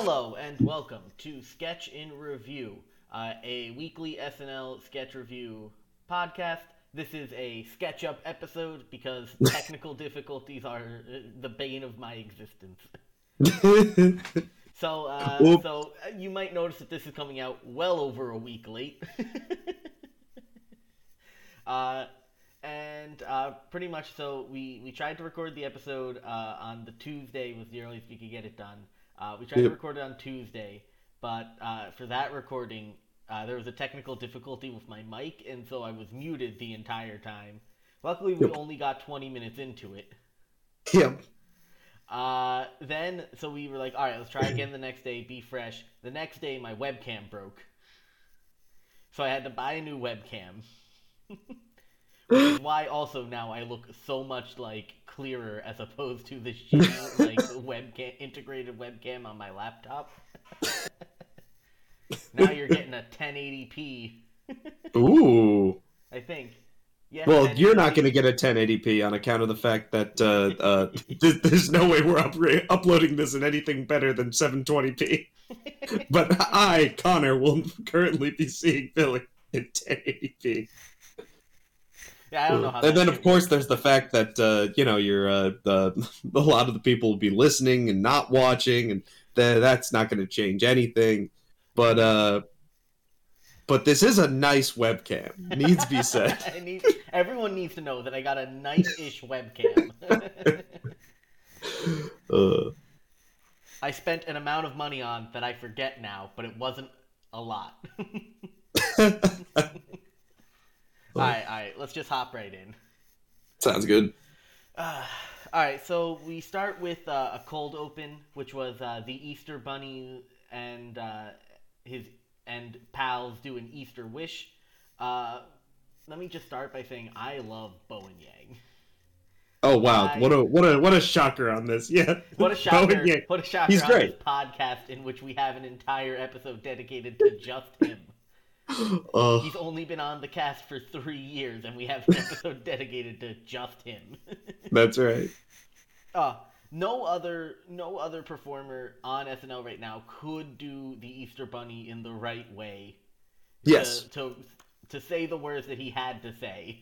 Hello and welcome to Sketch in Review, uh, a weekly SNL sketch review podcast. This is a sketch up episode because technical difficulties are uh, the bane of my existence. So, uh, so uh, you might notice that this is coming out well over a week late. uh, and uh, pretty much so, we, we tried to record the episode uh, on the Tuesday was the earliest we could get it done. Uh, we tried to record it on Tuesday, but uh, for that recording, uh, there was a technical difficulty with my mic, and so I was muted the entire time. Luckily, we Yep. only got 20 minutes into it. Yep. Uh, then, so we were like, all right, let's try again the next day, be fresh. The next day, my webcam broke. So I had to buy a new webcam. Why also now I look so much like clearer as opposed to the shitty like webcam integrated webcam on my laptop. now you're getting a 1080p, Ooh. I think. Yeah. Well, you're not going to get a 1080p on account of the fact that uh, uh, th- there's no way we're upra- uploading this in anything better than 720p. But I, Connor, will currently be seeing Billy in 1080p. Yeah, I don't know how. and then, of course, works. there's the fact that uh, you know you're uh, the, a lot of the people will be listening and not watching, and th- that's not going to change anything. But uh, but this is a nice webcam. Needs be said. Need, everyone needs to know that I got a nice-ish webcam. Uh, I spent an amount of money on that I forget now, but it wasn't a lot. All right, all right, let's just hop right in. sounds good. Uh, all right, so we start with uh, a cold open, which was uh, the Easter Bunny and uh, his and pals do an Easter wish. Uh, let me just start by saying I love Bowen Yang. Oh wow! I- What a what a what a shocker on this. Yeah. What a shocker! Yang. What a shocker He's on great. this podcast in which we have an entire episode dedicated to just him. Uh, He's only been on the cast for three years, and we have an episode dedicated to just him. that's right. uh, no other no other performer on SNL right now could do the Easter Bunny in the right way. to- Yes. To to, say the words that he had to say,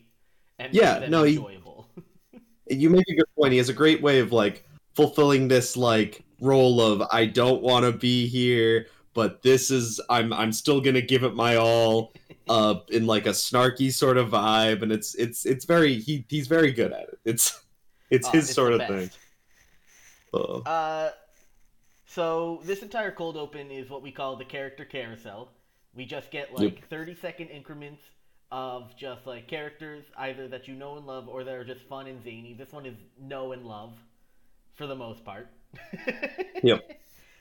and Yeah, no, he- You make a good point. He has a great way of like fulfilling this like role of I don't want to be here, but this is I'm I'm still gonna give it my all. Uh, in like a snarky sort of vibe, and it's it's it's very he he's very good at it. It's it's Oh, his the sort of best. thing. Uh, Uh, so this entire cold open is what we call the character carousel. We just get like 30 second increments of just like characters either that you know and love or that are just fun and zany. This one is know and love for the most part. Yep.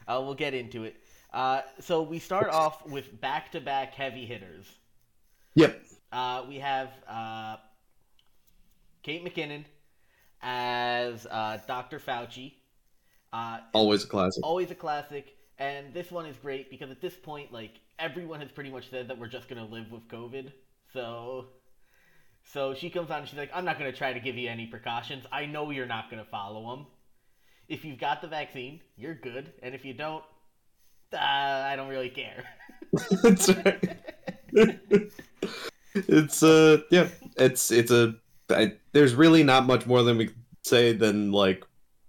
Uh, we'll get into it. Uh, so we start off with back to back heavy hitters. yep. Uh, we have uh, Kate McKinnon as uh, Dr. Fauci. Uh, Always a classic. always a classic and this one is great because at this point like everyone has pretty much said that we're just going to live with covid so so she comes on and she's like i'm not going to try to give you any precautions i know you're not going to follow them if you've got the vaccine you're good and if you don't uh, i don't really care That's right. it's uh yeah it's it's a I, there's really not much more than we say than like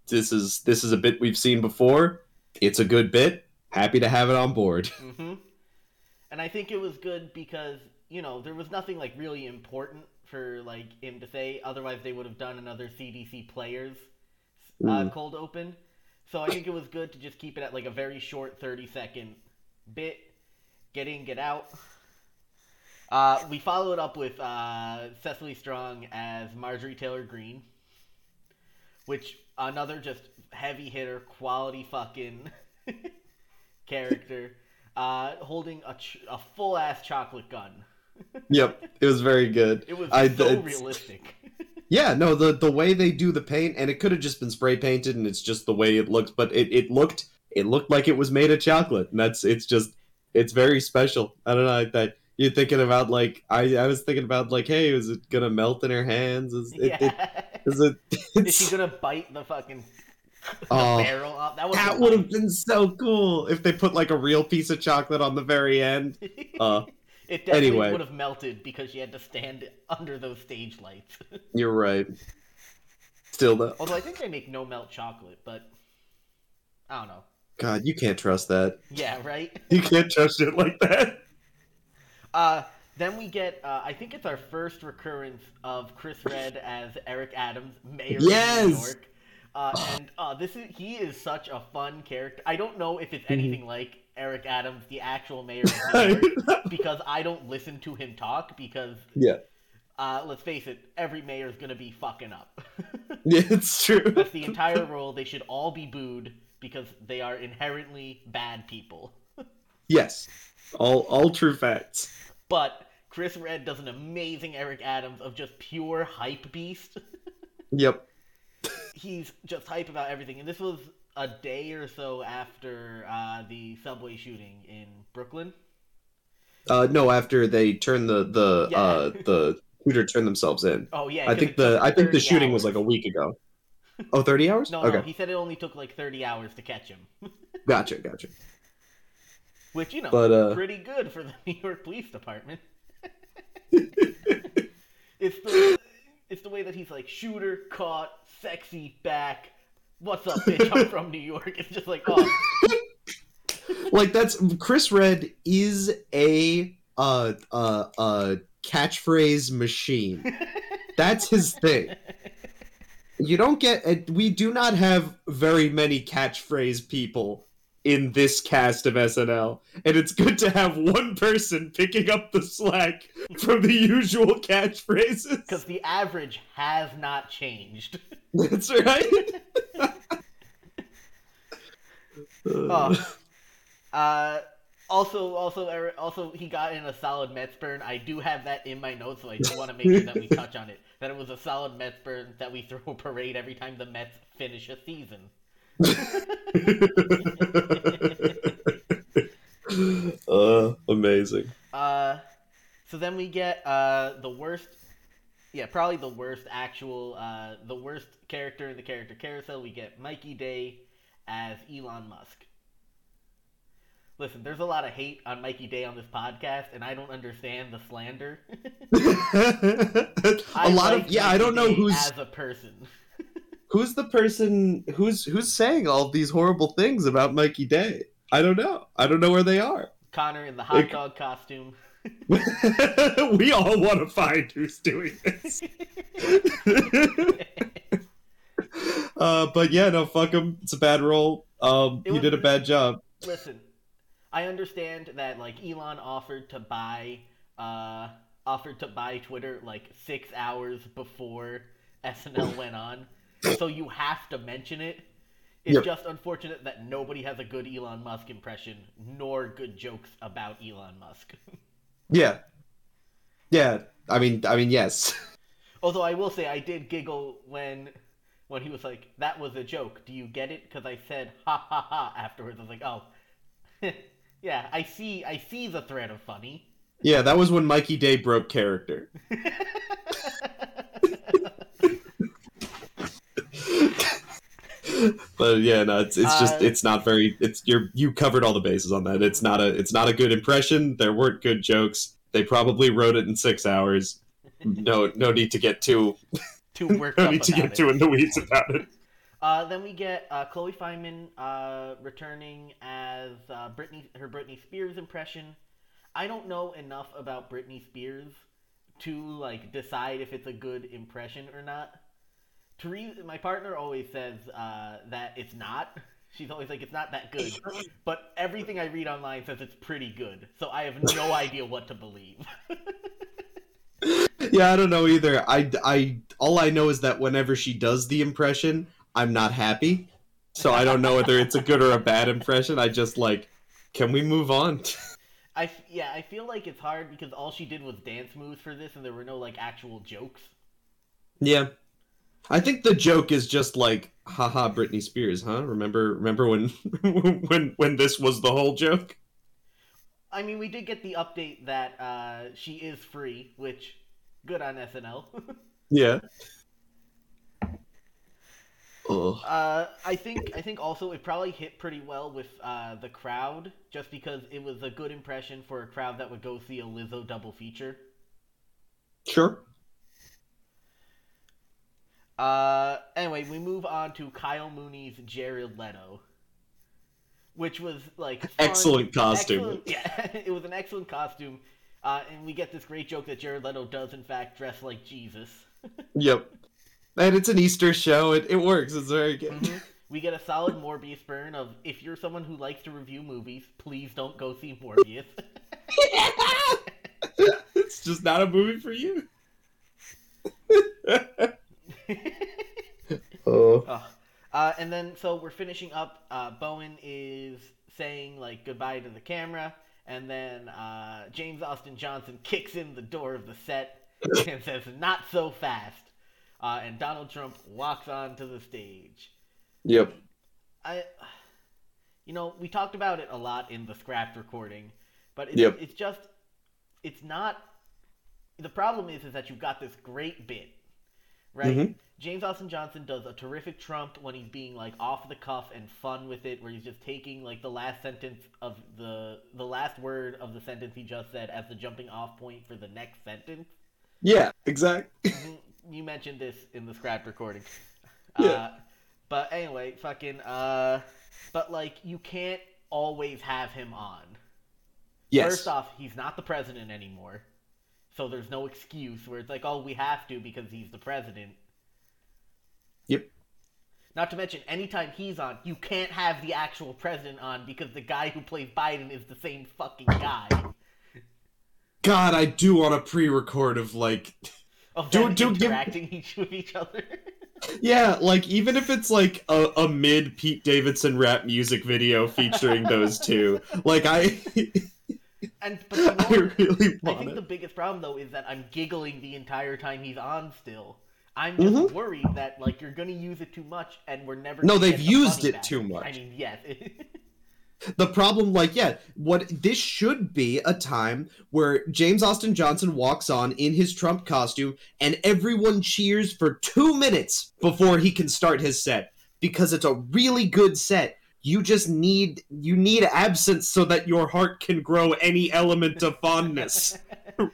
this is this is a bit we've seen before it's a good bit happy to have it on board hmm And I think it was good because you know there was nothing like really important for like him to say. Otherwise, they would have done another CDC players uh, Mm. cold open. So I think it was good to just keep it at like a very short thirty second bit. Get in, get out. Uh, we followed up with uh, Cecily Strong as Marjorie Taylor Greene, which another just heavy hitter, quality fucking character, uh, holding a, ch- a full ass chocolate gun. yep it was very good It was I- so realistic. Yeah no the the way they do the paint and it could have just been spray painted and it's just the way it looks but it, it looked it looked like it was made of chocolate and that's it's just it's very special i don't know that you're thinking about like i i was thinking about like hey is it gonna melt in her hands is it, it yeah. is it Is she gonna bite the fucking the Oh, barrel off. That that would have been so cool if they put like a real piece of chocolate on the very end. Uh, it definitely anyway. would have melted because she had to stand under those stage lights. you're right. Still though, Although I think they make no melt chocolate, but I don't know. God, you can't trust that. Yeah, right. You can't trust it like that. Uh, then we get, uh, I think it's our first recurrence of Chris Redd as Eric Adams, mayor of New Yes! York. Uh, and uh, this is he is such a fun character. I don't know if it's anything like Eric Adams, the actual mayor York, because I don't listen to him talk. Because yeah, uh, let's face it, every mayor is gonna be fucking up. yeah, it's true. That's the entire role. They should all be booed because they are inherently bad people. Yes, all all true facts. But Chris Redd does an amazing Eric Adams of just pure hype beast. Yep. He's just hype about everything, and this was a day or so after uh, the subway shooting in Brooklyn. Uh, no, after they turned the the Yeah. uh the shooter turned themselves in. Oh yeah, I think the I think the 30 shooting was like a week ago. Oh, 30 hours? No, okay. no, he said it only took like thirty hours to catch him, Gotcha, gotcha. which you know, But, uh, pretty good for the New York Police Department. it's the it's the way that he's like shooter caught, sexy back. What's up, bitch? I'm from New York. It's just like, oh, like that's Chris Redd is a uh uh uh catchphrase machine. That's his thing. You don't get uh, we do not have very many catchphrase people in this cast of SNL, and it's good to have one person picking up the slack from the usual catchphrases. because the average has not changed. That's right. Oh. Uh, also, also, also, he got in a solid Mets burn. I do have that in my notes, so I do want to make sure that we touch on it. That it was a solid Mets burn that we throw a parade every time the Mets finish a season. uh, amazing. Uh, so then we get uh the worst, yeah, probably the worst actual, uh, the worst character in the character carousel. We get Mikey Day as Elon Musk. Listen, there's a lot of hate on Mikey Day on this podcast, and I don't understand the slander. a lot like of yeah, I don't know Day who's as a person. who's the person who's who's saying all these horrible things about Mikey Day. I don't know. I don't know where they are. Connor in the hot Like- dog costume. we all want to find who's doing this. Uh, but yeah, no, fuck him. It's a bad role. Um, was- did a bad job. Listen, I understand that like Elon offered to buy uh offered to buy Twitter like 6 hours before SNL went on. So you have to mention it. It's Yep. just unfortunate that nobody has a good Elon Musk impression nor good jokes about Elon Musk. Yeah, yeah. I mean, I mean, yes. Although I will say I did giggle when when he was like, "That was a joke. Do you get it?" Because I said "ha ha ha" afterwards. I was like, "Oh, yeah, I see. I see the thread of funny." Yeah, that was when Mikey Day broke character. but yeah, no, it's it's just Uh, it's not very. It's you're you covered all the bases on that. It's not a it's not a good impression. There weren't good jokes. They probably wrote it in six hours. No, no need to get too Too worked no up need to about get it. too in the weeds about it. Uh, then we get uh, Chloe Fineman uh, returning as uh, Britney, her Britney Spears impression. I don't know enough about Britney Spears to like decide if it's a good impression or not. Therese, my partner, always says uh, that it's not. She's always like, it's not that good. But everything I read online says it's pretty good. So I have no idea what to believe. Yeah, I don't know either. I I all I know is that whenever she does the impression, I'm not happy. So I don't know whether it's a good or a bad impression. I just like, can we move on? I f- yeah, I feel like it's hard because all she did was dance moves for this, and there were no like actual jokes. Yeah. I think the joke is just like, haha, Britney Spears, huh? Remember remember when when when this was the whole joke? I mean, we did get the update that uh, she is free, which good on SNL. Yeah. Ugh. Uh, I think I think also it probably hit pretty well with uh, the crowd, just because it was a good impression for a crowd that would go see a Lizzo double feature. Sure. Uh, anyway, we move on to Kyle Mooney's Jared Leto, which was like fun- Excellent costume. excellent- yeah, it was an excellent costume, uh, and we get this great joke that Jared Leto does in fact dress like Jesus. Yep. And it's an Easter show. It, it works. It's very good. Mhm. We get a solid Morbius burn of if you're someone who likes to review movies, please don't go see Morbius. it's just not a movie for you. oh. Ugh. Uh, and then, so we're finishing up. Uh, Bowen is saying like goodbye to the camera, and then uh, James Austin Johnson kicks in the door of the set and says, "Not so fast." Uh, and Donald Trump walks onto the stage. Yep. I, you know, we talked about it a lot in the scrapped recording, but it's, Yep. it's just, it's not. The problem is, is that you've got this great bit, right? Mhm. James Austin Johnson does a terrific Trump when he's being like off the cuff and fun with it, where he's just taking like the last sentence of the the last word of the sentence he just said as the jumping off point for the next sentence. Yeah, exactly. You mentioned this in the scrapped recording. Yeah. Uh, but anyway, fucking uh but like you can't always have him on. Yes. First off, he's not the president anymore. So there's no excuse where it's like, "Oh, we have to because he's the president." Yep. Not to mention, anytime he's on, you can't have the actual president on because the guy who plays Biden is the same fucking guy. God, I do want a pre-record of like, Of Do- do give- interacting each with each other. yeah, like even if it's like a, a mid Pete Davidson rap music video featuring those two, like I, and but the I more- really I think it. the biggest problem though is that I'm giggling the entire time he's on still. I'm just Mhm. worried that like you're gonna use it too much and we're never No, they've the used it back. too much. I mean, yes. The problem like yeah what this should be a time where james austin johnson walks on in his trump costume and everyone cheers for two minutes before he can start his set because it's a really good set. You just need you need absence so that your heart can grow any element of fondness.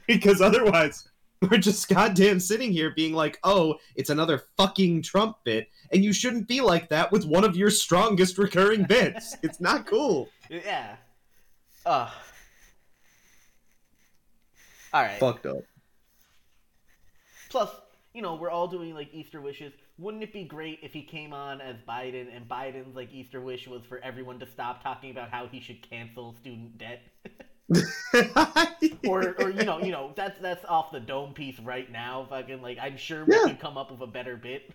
Because otherwise we're just goddamn sitting here being like oh it's another fucking trump bit and you shouldn't be like that with one of your strongest recurring bits it's not cool yeah. Ugh. All right. fucked up. Plus, you know, we're all doing like Easter wishes. Wouldn't it be great if he came on as Biden and Biden's like Easter wish was for everyone to stop talking about how he should cancel student debt? or or you know, you know, that's that's off the dome piece right now. Fucking like I'm sure we Yeah. could come up with a better bit.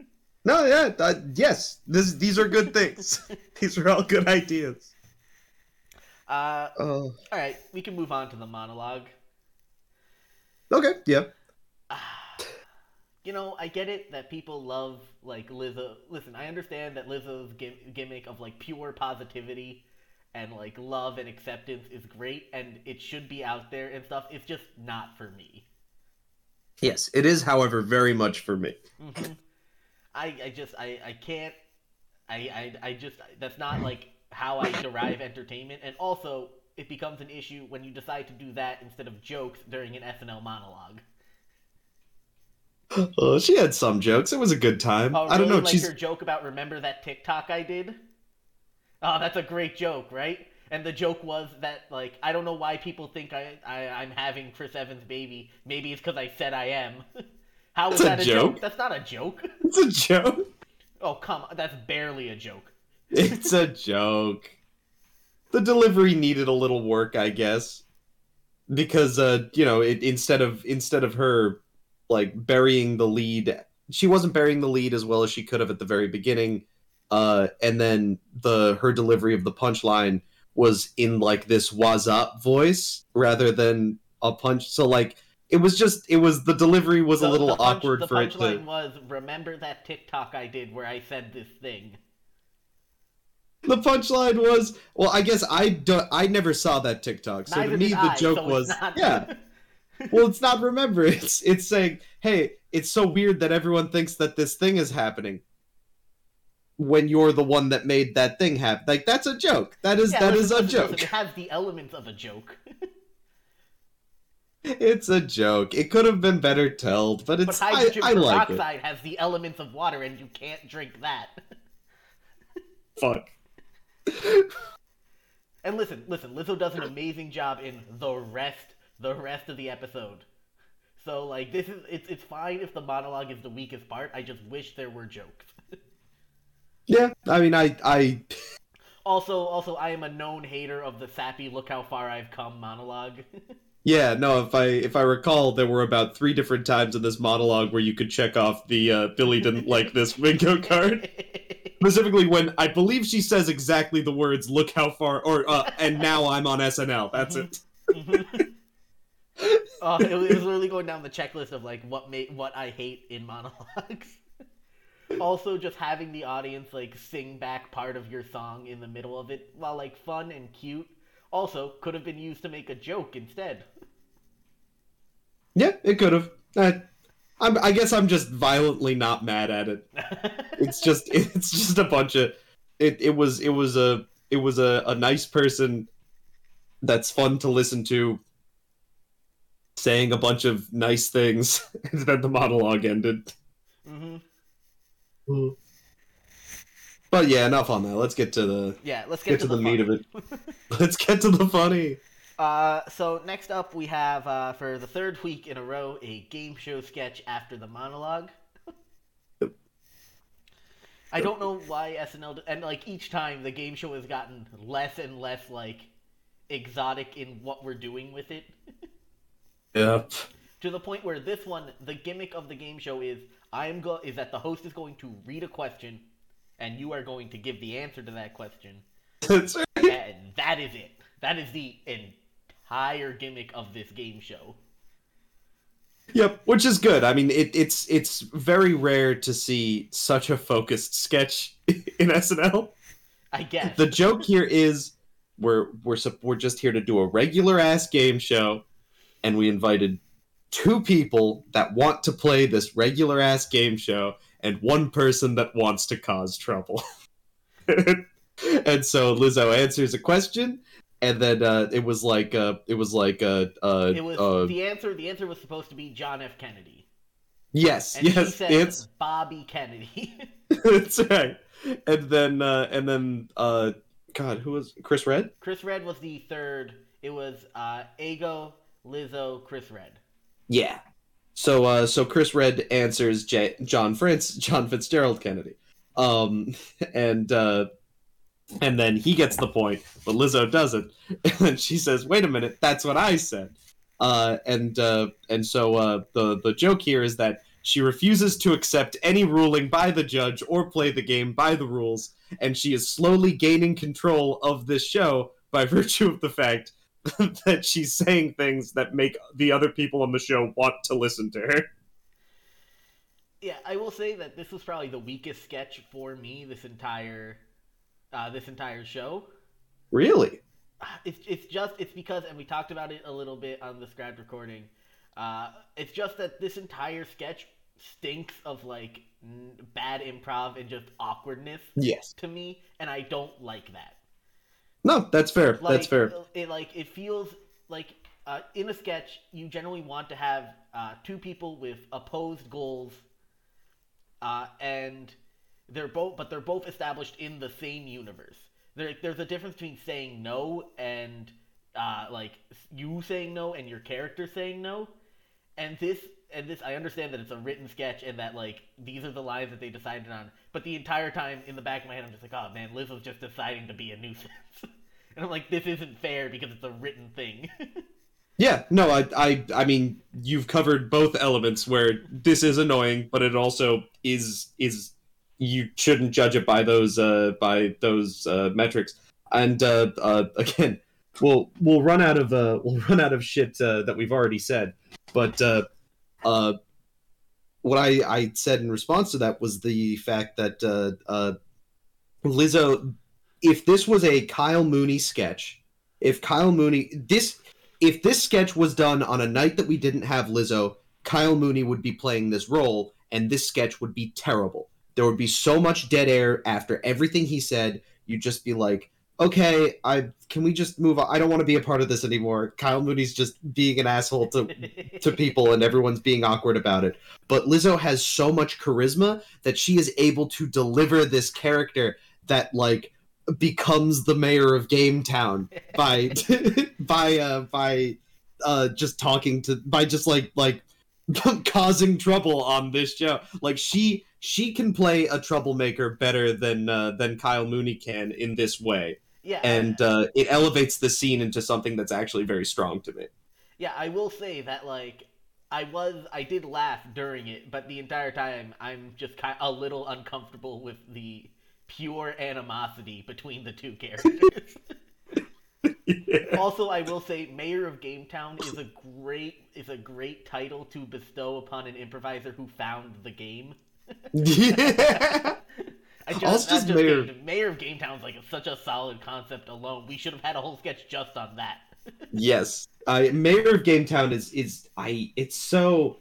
no, yeah, uh, yes. This these are good things. these are all good ideas. uh Oh, all right, we can move on to the monologue. okay, yeah. You know, I get it that people love like Lizzo. Listen, I understand that Lizzo's gim- gimmick of like pure positivity and like love and acceptance is great, and it should be out there and stuff. It's just not for me. Yes, it is, however, very much for me. hmm I I just I I can't. I I I just that's not like how I derive entertainment, and also it becomes an issue when you decide to do that instead of jokes during an SNL monologue. Oh, she had some jokes. It was a good time. Oh, I don't know. really? Like she's your joke about remember that TikTok I did? Oh, that's a great joke, right? And the joke was that like I don't know why people think I, I I'm having Chris Evans' baby. Maybe it's because I said I am. How is a that a joke? joke. That's not a joke. it's a joke. Oh come, on. that's barely a joke. It's a joke. The delivery needed a little work, I guess, because uh, you know, it, instead of instead of her like burying the lead, she wasn't burying the lead as well as she could have at the very beginning. Uh, and then the her delivery of the punchline was in like this was up voice rather than a punch. So like it was just it was the delivery was The- a little punch- awkward for it The punchline to. was remember that TikTok I did where I said this thing. The punchline was well. I guess I don't, I never saw that TikTok, so Neither to me the I, joke so was not- yeah. well, it's not remember. It's it's saying, hey, it's so weird that everyone thinks that this thing is happening. When you're the one that made that thing happen. Like that's a joke. That is Yeah, that listen, is a listen, joke. listen, it has the elements of a joke. It's a joke. It could have been better told, but But it's I, hydrogen I like it. peroxide has the elements of water, and you can't drink that. Fuck. And listen, listen, Lizzo does an amazing job in the rest, the rest of the episode. So like, this is it's it's fine if the monologue is the weakest part. I just wish there were jokes. Yeah, I mean, I I Also, also, I am a known hater of the sappy "Look how far I've come" monologue. yeah no. If I if I recall, there were about three different times in this monologue where you could check off the uh, Billy didn't like this bingo card. Specifically, when I believe she says exactly the words "Look how far" or uh, "and now I'm on SNL." That's it. Mhm. oh, it was, it was literally going down the checklist of like what made what I hate in monologues. Also, just having the audience like sing back part of your song in the middle of it, while like fun and cute, also could have been used to make a joke instead. Yeah, it could have. I, I'm, I guess I'm just violently not mad at it. It's just it's just a bunch of it. It was it was a it was a, a nice person that's fun to listen to saying a bunch of nice things and then the monologue ended. Mm-hmm. Hmm But yeah, enough on that. Let's get to the Yeah, let's get, get, to, the, meat of it. Let's get to the funny. Uh, so next up we have uh, for the third week in a row a game show sketch after the monologue. I don't know why SNL and like each time the game show has gotten less and less like exotic in what we're doing with it Yep. to the point where this one the gimmick of the game show is I am go is that the host is going to read a question and you are going to give the answer to that question That's right. and that is it. That is the entire gimmick of this game show. Yep, which is good. I mean, it, it's it's very rare to see such a focused sketch in SNL. I guess. The joke here is we're we're we're just here to do a regular ass game show, and we invited two people that want to play this regular ass game show, and one person that wants to cause trouble. and so Lizzo answers a question, and then uh, it was like uh, it was like uh, uh, it was uh, the answer. The answer was supposed to be John F. Kennedy, yes, and he yes, it's Bobby Kennedy. That's right. And then uh and then uh God, who was Chris Redd? Chris Redd was the third. It was uh, Ego, Lizzo, Chris Redd. Yeah. So uh so Chris Redd answers J- John Fritz John Fitzgerald Kennedy. Um and uh and then he gets the point, but Lizzo doesn't. And she says, "Wait a minute, that's what I said." Uh and uh and so uh the the joke here is that she refuses to accept any ruling by the judge or play the game by the rules, and she is slowly gaining control of this show by virtue of the fact that she's saying things that make the other people on the show want to listen to her. Yeah, I will say that this was probably the weakest sketch for me this entire, uh, this entire show. Really? It's it's just it's because and we talked about it a little bit on the scribed recording. Uh, it's just that this entire sketch stinks of like n- bad improv and just awkwardness Yes. to me, and I don't like that. No, that's fair. Like, that's fair. It like it feels like uh, in a sketch you generally want to have uh, two people with opposed goals, uh, and they're both but they're both established in the same universe. There, there's a difference between saying no and uh, like you saying no and your character saying no, and this and this I understand that it's a written sketch and that like these are the lines that they decided on, but the entire time in the back of my head I'm just like, oh man, Liz was just deciding to be a nuisance, and I'm like, this isn't fair because it's a written thing. Yeah, no, I, I, I mean, you've covered both elements where this is annoying, but it also is is you shouldn't judge it by those uh by those uh metrics. And uh, uh again, we'll we'll run out of uh we'll run out of shit uh, that we've already said, but uh uh what I I said in response to that was the fact that uh uh Lizzo, if this was a Kyle Mooney sketch, if Kyle Mooney this if this sketch was done on a night that we didn't have Lizzo, Kyle Mooney would be playing this role, and this sketch would be terrible. there would be so much dead air after everything he said. You'd just be like, okay, I can we just move on? I don't want to be a part of this anymore. Kyle Mooney's just being an asshole to to people and everyone's being awkward about it. But Lizzo has so much charisma that she is able to deliver this character that like becomes the mayor of Game Town by by uh by uh just talking to by just like like causing trouble on this show. Like she she can play a troublemaker better than uh, than Kyle Mooney can in this way. Yeah, And uh, it elevates the scene into something that's actually very strong to me. yeah, I will say that like I was I did laugh during it, but the entire time I'm just kind a little uncomfortable with the pure animosity between the two characters. also, I will say Mayor of Gametown is a great is a great title to bestow upon an improviser who found the game. yeah. I just, Also just just Mayor- Mayor of Gametown is like such a solid concept alone. We should have had a whole sketch just on that. yes. Uh, Mayor of Gametown is is I it's so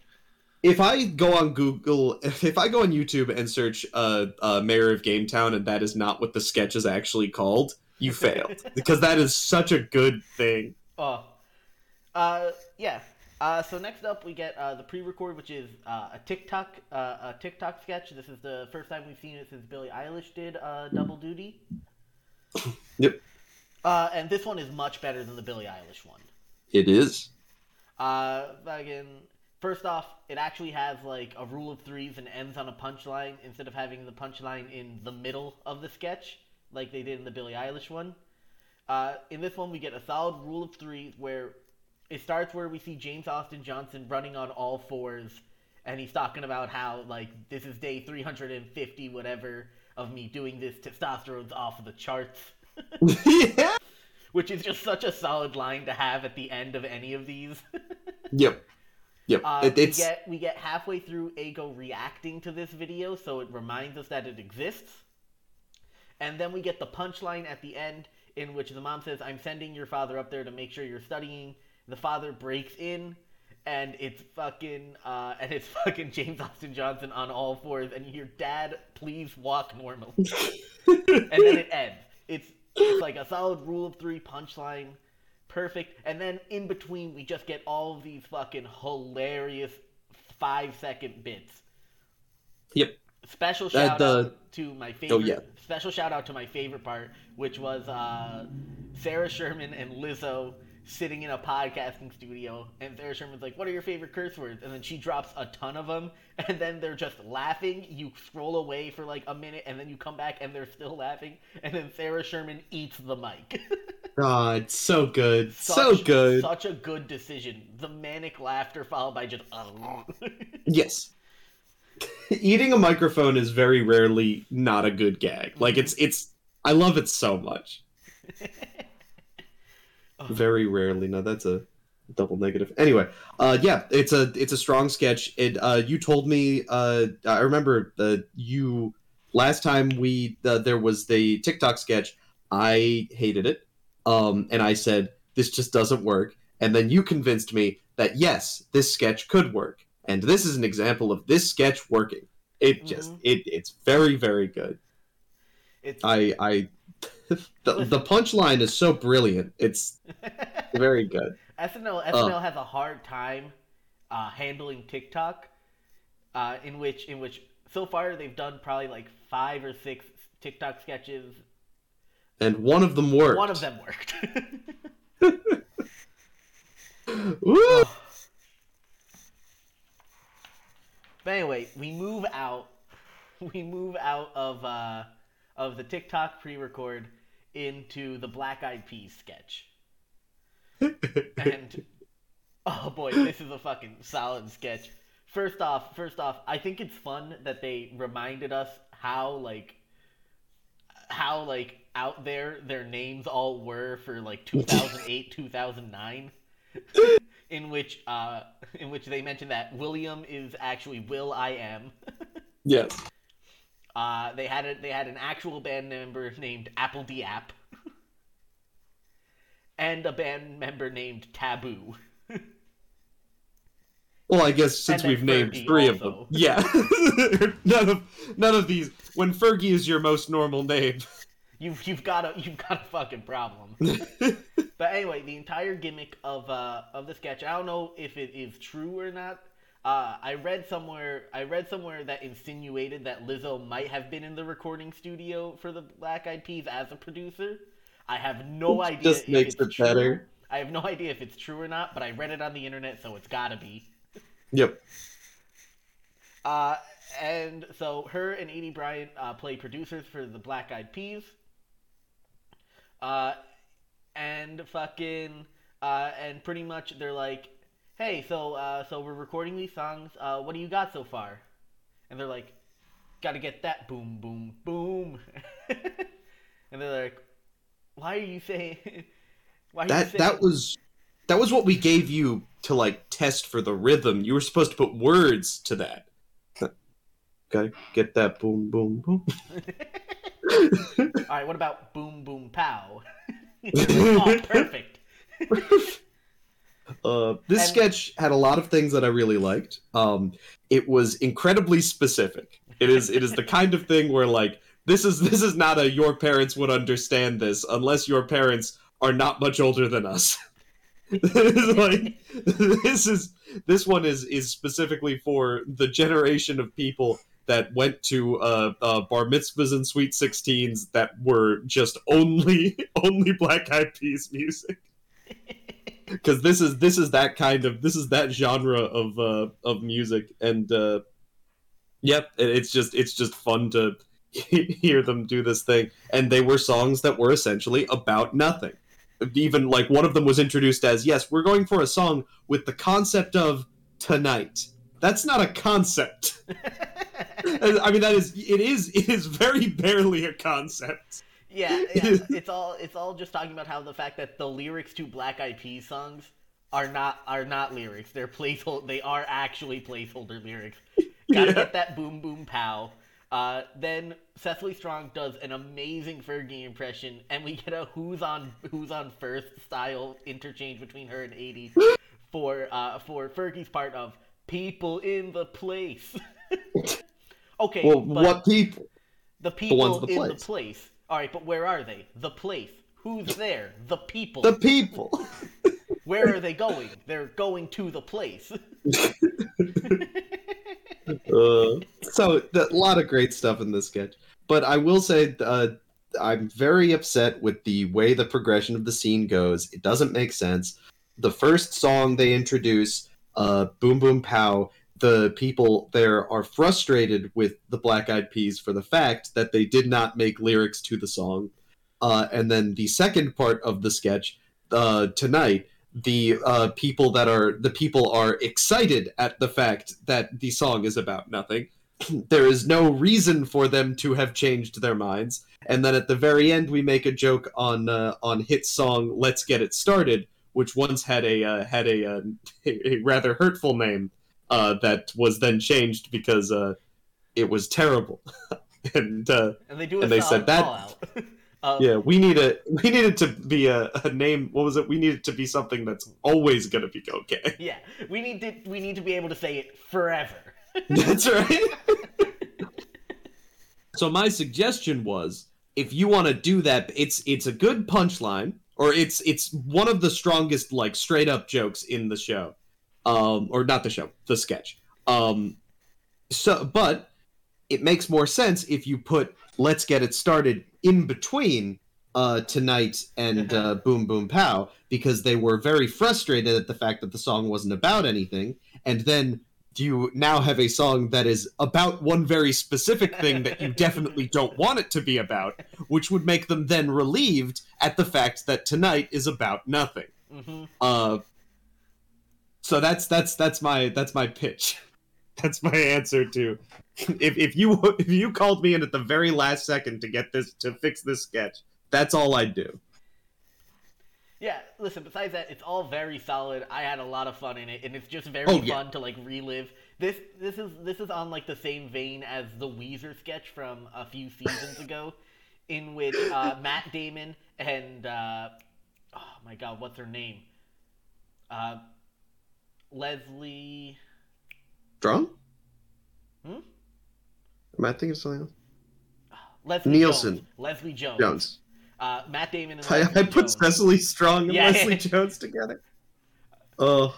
if I go on Google if I go on YouTube and search uh, uh Mayor of Gametown and that is not what the sketch is actually called, you failed. because that is such a good thing. Oh, uh, yeah. Uh, so next up, we get uh, the pre-record, which is uh, a TikTok, uh, a TikTok sketch. This is the first time we've seen it since Billie Eilish did uh, Double Duty. Yep. Uh, and this one is much better than the Billie Eilish one. It is. Uh, again, first off, it actually has like a rule of threes and ends on a punchline instead of having the punchline in the middle of the sketch, like they did in the Billie Eilish one. Uh, in this one, we get a solid rule of threes where it starts where we see James Austin Johnson running on all fours, and he's talking about how like this is day 350 whatever of me doing this. Testosterone's off of the charts yeah. which is just such a solid line to have at the end of any of these. Yep. Yep. Uh, It- we get we get halfway through Ego reacting to this video, so it reminds us that it exists. And then we get the punchline at the end, in which the mom says, "I'm sending your father up there to make sure you're studying." The father breaks in, and it's fucking uh, and it's fucking James Austin Johnson on all fours, and your dad, please walk normally. and then it ends. It's it's like a solid rule of three punchline, perfect. And then in between, we just get all of these fucking hilarious five second bits. Yep. Special Uh, shout the- out to my favorite. Oh, yeah. Special shout out to my favorite part, which was uh, Sarah Sherman and Lizzo sitting in a podcasting studio, and Sarah Sherman's like, "What are your favorite curse words?" And then she drops a ton of them, and then they're just laughing. You scroll away for like a minute, and then you come back, and they're still laughing, and then Sarah Sherman eats the mic. God, so good. so good. Such a good decision. The manic laughter followed by just. Uh, yes. Eating a microphone is very rarely not a good gag. Like mm-hmm. it's it's I love it so much. Very rarely. No, that's a double negative. Anyway, uh yeah, it's a it's a strong sketch. It uh you told me uh I remember uh you last time we uh, there was the TikTok sketch, I hated it. Um and I said this just doesn't work. And then you convinced me that yes, this sketch could work. And this is an example of this sketch working. It just Mhm. it it's very very good. it's I I the, the punchline is so brilliant. It's very good. SNL Oh. SNL has a hard time uh, handling TikTok, uh, in which in which so far they've done probably like five or six TikTok sketches. And one of them worked. One of them worked. Woo! but anyway, we move out. We move out of uh, of the TikTok pre-record into the Black Eyed Peas sketch. and oh boy, this is a fucking solid sketch. First off, first off, I think it's fun that they reminded us how like how like out there their names all were for like 2008, 2009. In which, uh, in which they mentioned that William is actually Will I Am. yes. Uh, they had a, they had an actual band member named apl.de.ap, and a band member named Taboo. Well, I guess since we've named Fergie three of them, yeah, none of none of these. When Fergie is your most normal name, You've you've got a you've got a fucking problem. but anyway, the entire gimmick of uh of the sketch, I don't know if it is true or not. Uh, I read somewhere I read somewhere that insinuated that Lizzo might have been in the recording studio for the Black Eyed Peas as a producer. I have no Which idea just if makes it's it true. better. I have no idea if it's true or not, but I read it on the internet, so it's gotta be. yep. Uh, and so her and Aidy Bryant uh, play producers for the Black Eyed Peas. Uh, and fucking, uh, and pretty much they're like, hey, so, uh, so we're recording these songs. Uh, what do you got so far? And they're like, gotta get that boom, boom, boom. and they're like, why are you saying? Why are you That saying? that was that was what we gave you to like test for the rhythm. You were supposed to put words to that. Gotta get that boom boom boom. All right, what about boom, boom, pow? oh, perfect. Uh, this And- sketch had a lot of things that I really liked. Um, it was incredibly specific. It is it is the kind of thing where like this is this is not a your parents would understand this unless your parents are not much older than us. Like this is this one is is specifically for the generation of people that went to uh, uh, bar mitzvahs and sweet sixteens that were just only only Black Eyed Peas music because this is this is that kind of this is that genre of uh of music. And uh yep it's just it's just fun to hear them do this thing. And they were songs that were essentially about nothing. Even like one of them was introduced as yes we're going for a song with the concept of tonight. That's not a concept. I mean that is it is it is very barely a concept Yeah, yeah, it's all it's all just talking about how the fact that the lyrics to Black Eyed Peas songs are not are not lyrics. They're placeholder. They are actually placeholder lyrics. Gotta Yeah. get that boom boom pow. Uh, then Cecily Strong does an amazing Fergie impression, and we get a who's on who's on first style interchange between her and Aidy for uh, for Fergie's part of people in the place. okay, well what people the people the in place. the place. All right, but where are they? The place. Who's there? The people. the people Where are they going? They're going to the place. uh, so a lot of great stuff in this sketch but i will say uh, i'm very upset with the way the progression of the scene goes it doesn't make sense the first song they introduce uh, boom boom pow the people there are frustrated with the black eyed peas for the fact that they did not make lyrics to the song. Uh, and then the second part of the sketch uh, tonight the uh, people that are the people are excited at the fact that the song is about nothing. there is no reason for them to have changed their minds, and then at the very end we make a joke on uh, on hit song "Let's Get It Started," which once had a uh, had a, uh, a rather hurtful name uh, that was then changed because uh, it was terrible. and uh, And they do And they said that- call-out. Uh, yeah, we need a we need it to be a, a name. What was it? We need it to be something that's always gonna be okay. yeah. We need to we need to be able to say it forever. That's right. so my suggestion was, if you want to do that, it's it's a good punchline, or it's it's one of the strongest like straight up jokes in the show, um, or not the show, the sketch. Um, so but it makes more sense if you put "Let's get it started" in between uh, tonight and uh, "Boom Boom Pow" because they were very frustrated at the fact that the song wasn't about anything, and then you now have a song that is about one very specific thing that you definitely don't want it to be about, which would make them then relieved at the fact that tonight is about nothing. hmm Uh, so that's that's that's my that's my pitch. That's my answer to if if you if you called me in at the very last second to get this to fix this sketch, that's all I'd do. Yeah. Listen. Besides that, it's all very solid. I had a lot of fun in it, and it's just very Oh, yeah. fun to like relive. This this is this is on like the same vein as the Weezer sketch from a few seasons ago, in which uh, Matt Damon and uh, oh my god, what's her name? Uh, Leslie. Strong? Hmm? Am I thinking of something else? Leslie Nielsen. Jones. Leslie Jones. Jones. Uh, Matt Damon and I, Leslie I put Jones. Cecily Strong and Yeah. Leslie Jones together. Oh,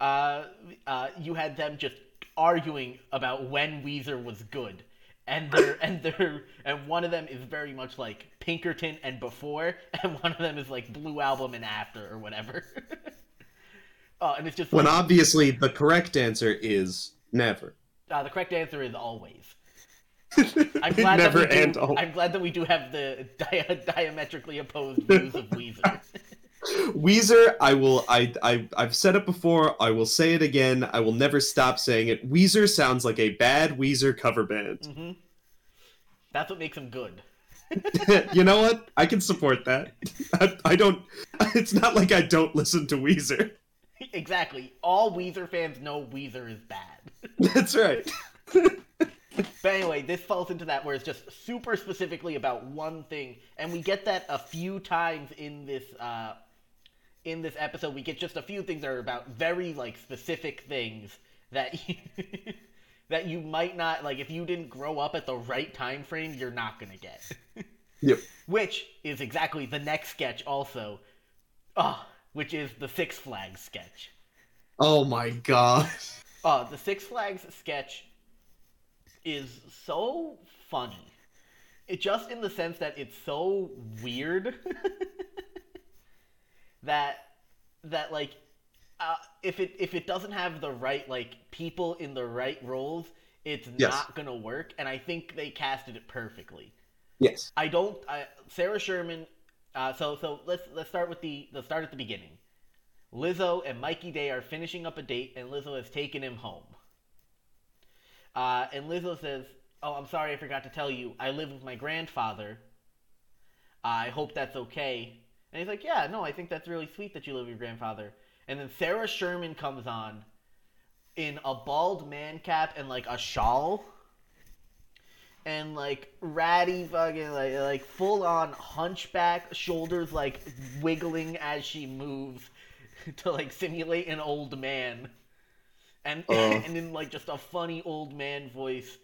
uh, uh, you had them just arguing about when Weezer was good, and they're and they're and one of them is very much like Pinkerton and before, and one of them is like Blue Album and after or whatever. uh, and it's just when like, obviously the correct answer is never. uh, the correct answer is always. I'm glad never that we and do, always. I'm glad that we do have the dia- diametrically opposed views of Weezer. Weezer, I will. I, I I've said it before. I will say it again. I will never stop saying it. Weezer sounds like a bad Weezer cover band. hmm That's what makes them good. you know what? I can support that. I, I don't. It's not like I don't listen to Weezer. exactly. All Weezer fans know Weezer is bad. That's right. But anyway, this falls into that where it's just super specifically about one thing, and we get that a few times in this uh, in this episode. We get just a few things that are about very like specific things that you, that you might not like if you didn't grow up at the right time frame, you're not gonna get. Yep. Which is exactly the next sketch, also. Oh, which is the Six Flags sketch. Oh my god. Uh, the Six Flags sketch is so funny. It just in the sense that it's so weird that that like uh, if it if it doesn't have the right like people in the right roles, it's Yes. not gonna work. And I think they casted it perfectly. Yes. I don't. I, Sarah Sherman. Uh, so so let's let's start with the let's start at the beginning. Lizzo and Mikey Day are finishing up a date, and Lizzo has taken him home. Uh, and Lizzo says, "Oh, I'm sorry, I forgot to tell you. I live with my grandfather. I hope that's okay." And he's like, "Yeah, no, I think that's really sweet that you live with your grandfather." And then Sarah Sherman comes on in a bald man cap and like a shawl and like ratty fucking like like full on hunchback shoulders like wiggling as she moves to like simulate an old man. And Oh. and then like just a funny old man voice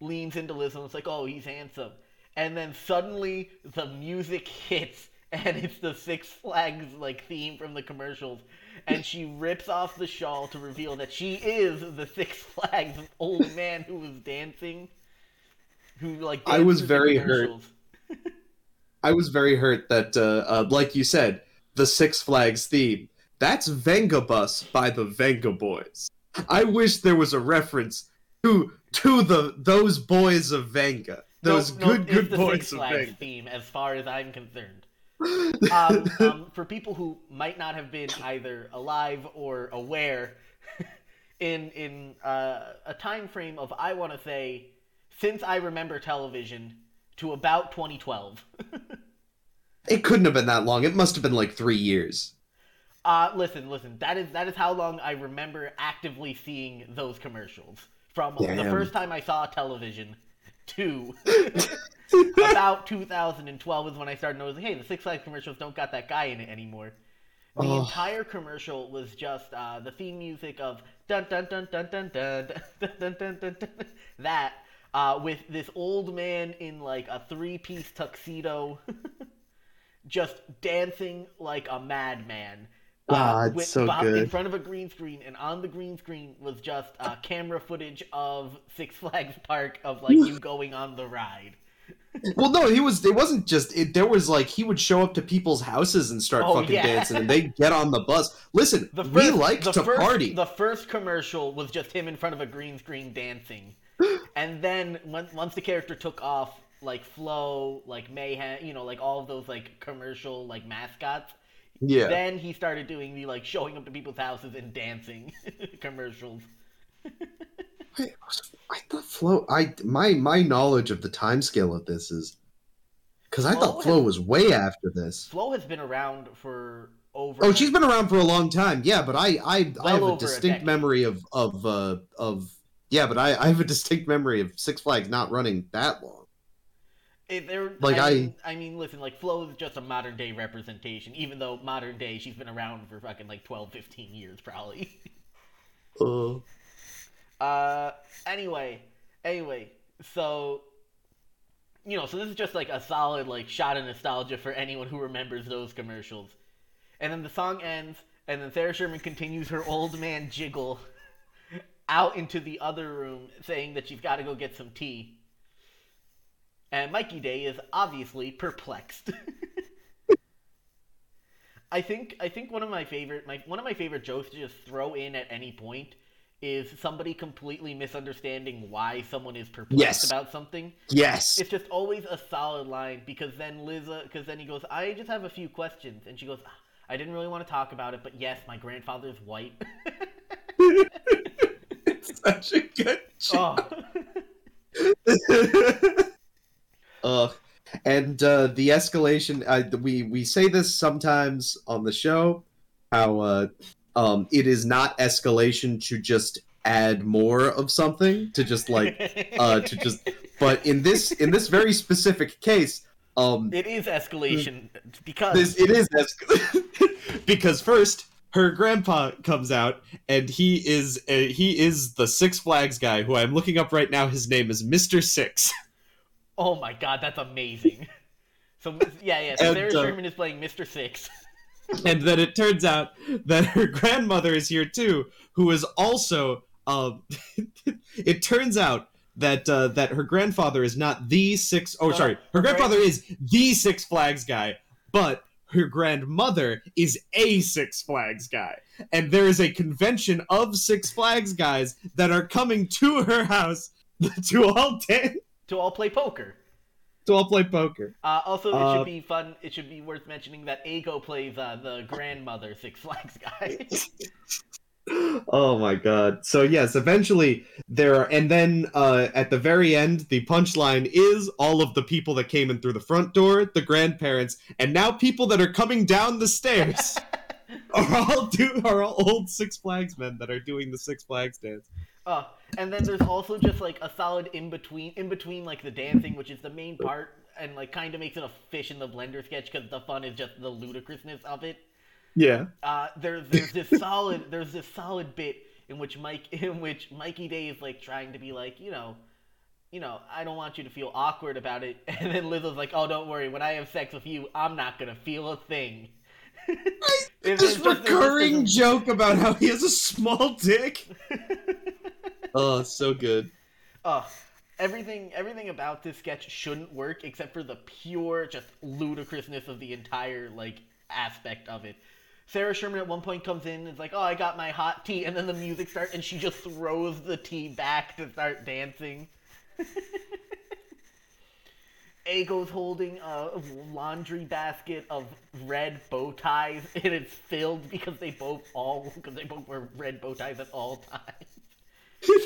leans into Liz and it's like oh he's handsome. And then suddenly the music hits and it's the Six Flags like theme from the commercials and she rips off the shawl to reveal that she is the Six Flags old man who was dancing who like I was very hurt. I was very hurt that, uh, uh, like you said, the Six Flags theme. That's Vengabus by the Vengaboys. I wish there was a reference to to the those boys of Venga. Those No, no, good it's good the boys Six of Flags Venga. theme as far as I'm concerned um, um, for people who might not have been either alive or aware in in uh, a time frame of I want to say since I remember television to about 2012. it couldn't have been that long. It must have been like three years. Uh, listen, listen. That is that is how long I remember actively seeing those commercials from the first time I saw television to about 2012 is when I started noticing, hey, the Six Flags commercials don't got that guy in it anymore. The Oh. entire commercial was just uh, the theme music of dun dun dun dun dun dun dun dun dun dun, dun that uh, with this old man in like a three-piece tuxedo, just dancing like a madman. Ah, it's so beh- good. In front of a green screen, and on the green screen was just uh, camera footage of Six Flags Park of like you going on the ride. Well, no, he was. It wasn't just. It, there was like he would show up to people's houses and start Oh, fucking yeah. dancing, and they get on the bus. Listen, The first, we like to first, party. The first commercial was just him in front of a green screen dancing, and then when, once the character took off, like Flo, like Mayhem, you know, like all of those like commercial like mascots. yeah. Then he started doing the like showing up to people's houses and dancing commercials. Wait, I thought Flo. I my my knowledge of the time scale of this is because I Flo thought Flo has- was way after this. Flo has been around for over. Oh, she's been around for a long time. Yeah, but I I, Well I have a a distinct decade. memory of of uh of yeah, but I I have a distinct memory of Six Flags not running that long. It, they're, Like, I, I- mean, I mean, listen, like Flo is just a modern day representation, even though modern day she's been around for fucking like 12, 15 years probably. Oh. Uh, anyway, anyway, so you know, so this is just like a solid like shot of nostalgia for anyone who remembers those commercials. And then the song ends, and then Sarah Sherman continues her old man jiggle out into the other room, saying that she's got to go get some tea. And Mikey Day is obviously perplexed. I think I think one of my favorite my one of my favorite jokes to just throw in at any point is somebody completely misunderstanding why someone is perplexed Yes. about something. Yes. It's just always a solid line because then Liza, because then he goes, I just have a few questions, and she goes, "Ah, I didn't really want to talk about it, but yes, my grandfather's white. it's such a good joke. oh. Ugh. And uh, the escalation, uh, we we say this sometimes on the show, how uh, um, it is not escalation to just add more of something, to just like, uh, to just. But in this in this very specific case, um, it is escalation because this it is escal- because first her grandpa comes out and he is uh, he is the Six Flags guy who I'm looking up right now. His name is Mister Six. oh my god, that's amazing. So yeah, yeah. So And, Sarah uh, Sherman is playing Mr. Six. And then it turns out that her grandmother is here too, who is also. Um, it turns out that uh, that her grandfather is not the six oh sorry, her her grand- grandfather is the Six Flags guy, but her grandmother is a Six Flags guy, and there is a convention of Six Flags guys that are coming to her house to all dance, to all play poker. To all play poker. Uh, also, it Uh, should be fun. It should be worth mentioning that Ego plays uh, the grandmother Six Flags guy. oh my god so yes eventually there are and then uh at the very end the punchline is all of the people that came in through the front door the grandparents and now people that are coming down the stairs are all do are all old six flags men that are doing the six flags dance Uh, and then there's also just like a solid in between, in between like the dancing, which is the main part, and like kind of makes it a fish in the blender sketch because the fun is just the ludicrousness of it. yeah Uh, there's there's this solid there's this solid bit in which Mike in which Mikey Day is like trying to be like you know, you know I don't want you to feel awkward about it, and then Lizzo's like, oh don't worry, when I have sex with you, I'm not gonna feel a thing. It's- this it's just- it's just recurring joke about how he has a small dick oh so good Ugh. Everything, everything about this sketch shouldn't work except for the pure, just ludicrousness of the entire like aspect of it. Sarah Sherman at one point comes in and is like, "Oh, I got my hot tea," and then the music starts, and she just throws the tea back to start dancing. Ego's holding a laundry basket of red bow ties, and it's filled because they both all because they both wear red bow ties at all times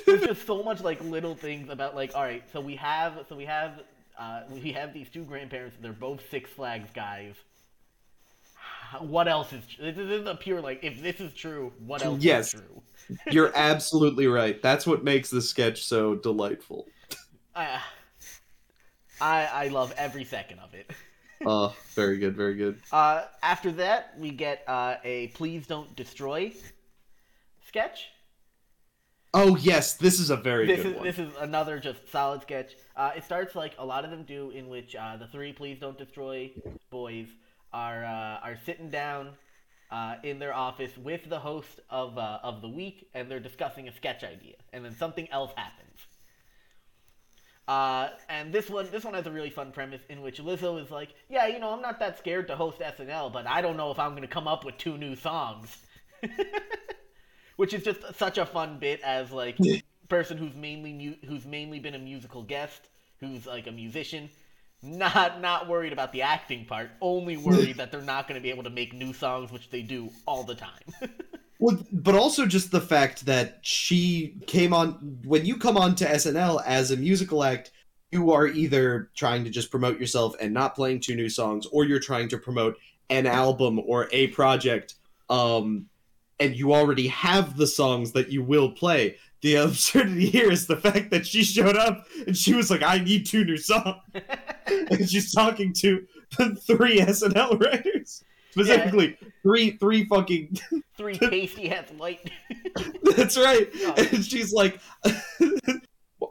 there's just so much like little things about like all right so we have so we have uh, we have these two grandparents they're both six flags guys. What else is this is a pure like if this is true what else Yes. is true? You're absolutely right. That's what makes the sketch so delightful. Uh, i i love every second of it. Oh, very good, very good. uh, after that we get uh, a please don't destroy sketch Oh yes, this is a very this good is one. this is another just solid sketch. Uh, it starts like a lot of them do, in which uh, the three "Please Don't Destroy" boys are uh, are sitting down uh, in their office with the host of uh, of the week, and they're discussing a sketch idea, and then something else happens. Uh, and this one, this one has a really fun premise in which Lizzo is like, "Yeah, you know, I'm not that scared to host SNL, but I don't know if I'm going to come up with two new songs." Which is just such a fun bit as like person who's mainly mu- who's mainly been a musical guest, who's like a musician, not not worried about the acting part, only worried that they're not going to be able to make new songs, which they do all the time. Well, but also just the fact that she came on when you come on to SNL as a musical act, you are either trying to just promote yourself and not playing two new songs, or you're trying to promote an album or a project. Um, and you already have the songs that you will play. The absurdity here is the fact that she showed up and she was like, "I need two new songs," and she's talking to the three SNL writers. Specifically, three three fucking Three pasty ass light. That's right. Oh. And she's like,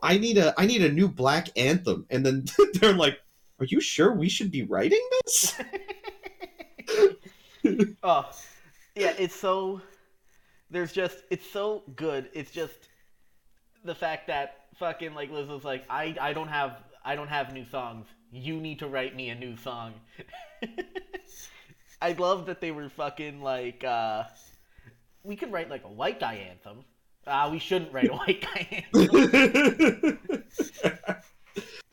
I need a I need a new black anthem. And then they're like, Are you sure we should be writing this? oh, yeah, it's so. There's just. It's so good. It's just. The fact that fucking, like, Liz was like, I, I don't have. I don't have new songs. You need to write me a new song. I love that they were fucking, like, uh. We could write, like, a white guy anthem. Ah, we shouldn't write a white guy anthem.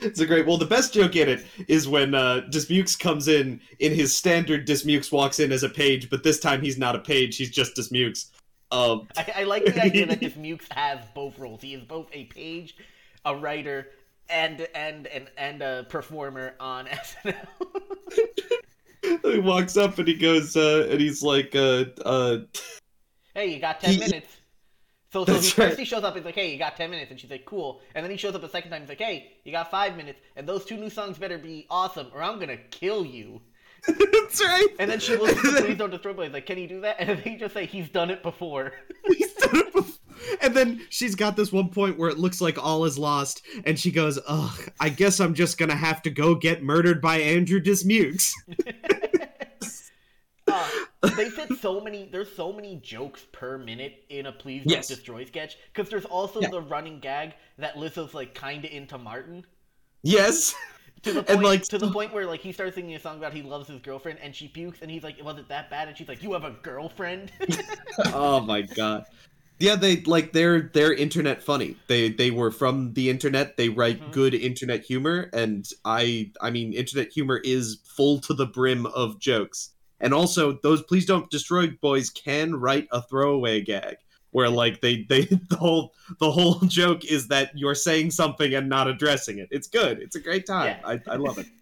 it's a great. Well, the best joke in it is when uh, Dismukes comes in in his standard. Dismukes walks in as a page, but this time he's not a page. He's just Dismukes. Um, I, I like the idea that Dismukes has both roles. He is both a page, a writer, and and and and a performer on SNL. he walks up and he goes uh, and he's like, uh, uh, hey, you got ten He- minutes. So, so he That's first right. he shows up. He's like, hey, you got ten minutes, and she's like, cool. And then he shows up a second time. He's like, hey, you got five minutes, and those two new songs better be awesome, or I'm gonna kill you. "That's right." And then she looks at the Please Don't Destroy Boy. Like, can he do that? And then he just say, he's done it before. He's done it before. And then she's got this one point where it looks like all is lost, and she goes, "Ugh, I guess I'm just gonna have to go get murdered by Andrew Dismukes." Uh, they fit so many. There's so many jokes per minute in a Please Don't Yes. Destroy sketch because there's also Yeah. the running gag that Lizzo's like kind of into Martin yes, to the And, like, to the point where like he starts singing a song about he loves his girlfriend and she pukes and he's like, was it that bad? And she's like, you have a girlfriend. oh my god. Yeah, they like they're they're internet funny. They they were from the internet. They write Mhm. good internet humor, and I I mean internet humor is full to the brim of jokes. And also, those please don't destroy boys can write a throwaway gag where like they they the whole the whole joke is that you're saying something and not addressing it. It's good. It's a great time. Yeah. I I love it.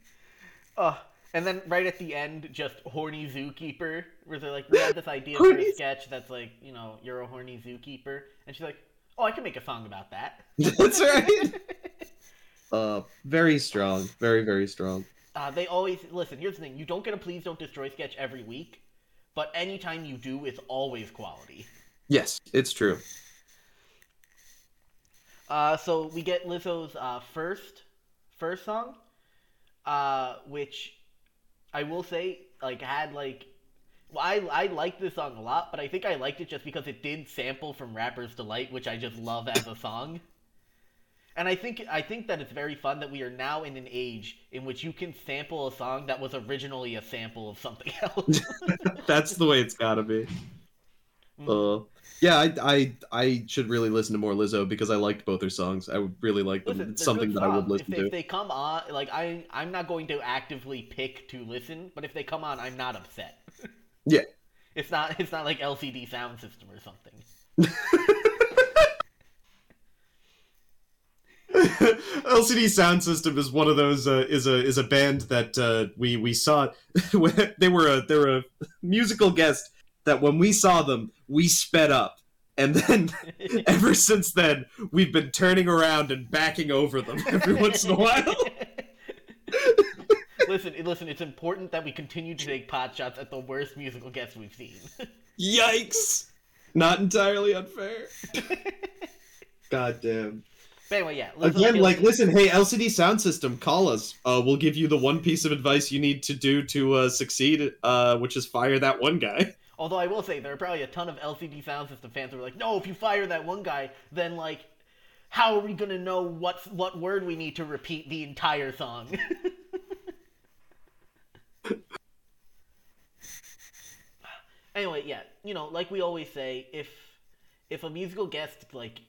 Oh, and then right at the end, just horny zookeeper, where they're like, we had this idea for a sketch that's like, you know, you're a horny zookeeper, and she's like, oh, I can make a song about that. That's right. Uh, very strong. Very very strong. Uh, they always listen. Here's the thing: you don't get a please don't destroy sketch every week, but anytime you do, it's always quality. Yes, it's true. Uh, so we get Lizzo's uh, first first song, uh, which I will say like had like. Well, I I liked this song a lot, but I think I liked it just because it did sample from Rapper's Delight, which I just love as a song. And I think I think that it's very fun that we are now in an age in which you can sample a song that was originally a sample of something else. That's the way it's gotta be. Mm. Uh, yeah, I, I I should really listen to more Lizzo because I liked both her songs. I would really like them. Listen, it's something that I would listen if to. If they come on, like I, I'm not going to actively pick to listen, but if they come on, I'm not upset. Yeah. It's not. It's not like LCD Sound System or something. LCD Sound System is one of those uh, is a is a band that uh, we we saw. they were a they were a musical guest that when we saw them we sped up, and then ever since then we've been turning around and backing over them every once in a while. listen, listen. It's important that we continue to take pot shots at the worst musical guests we've seen. Yikes! Not entirely unfair. God damn. but anyway, yeah. Lizzo Again, like, listen, hey, LCD Sound System, call us. Uh, we'll give you the one piece of advice you need to do to uh, succeed, uh, which is fire that one guy. Although I will say there are probably a ton of LCD Sound System fans who are like, no, if you fire that one guy, then like, how are we gonna know what what word we need to repeat the entire song? anyway, yeah, you know, like we always say, if if a musical guest like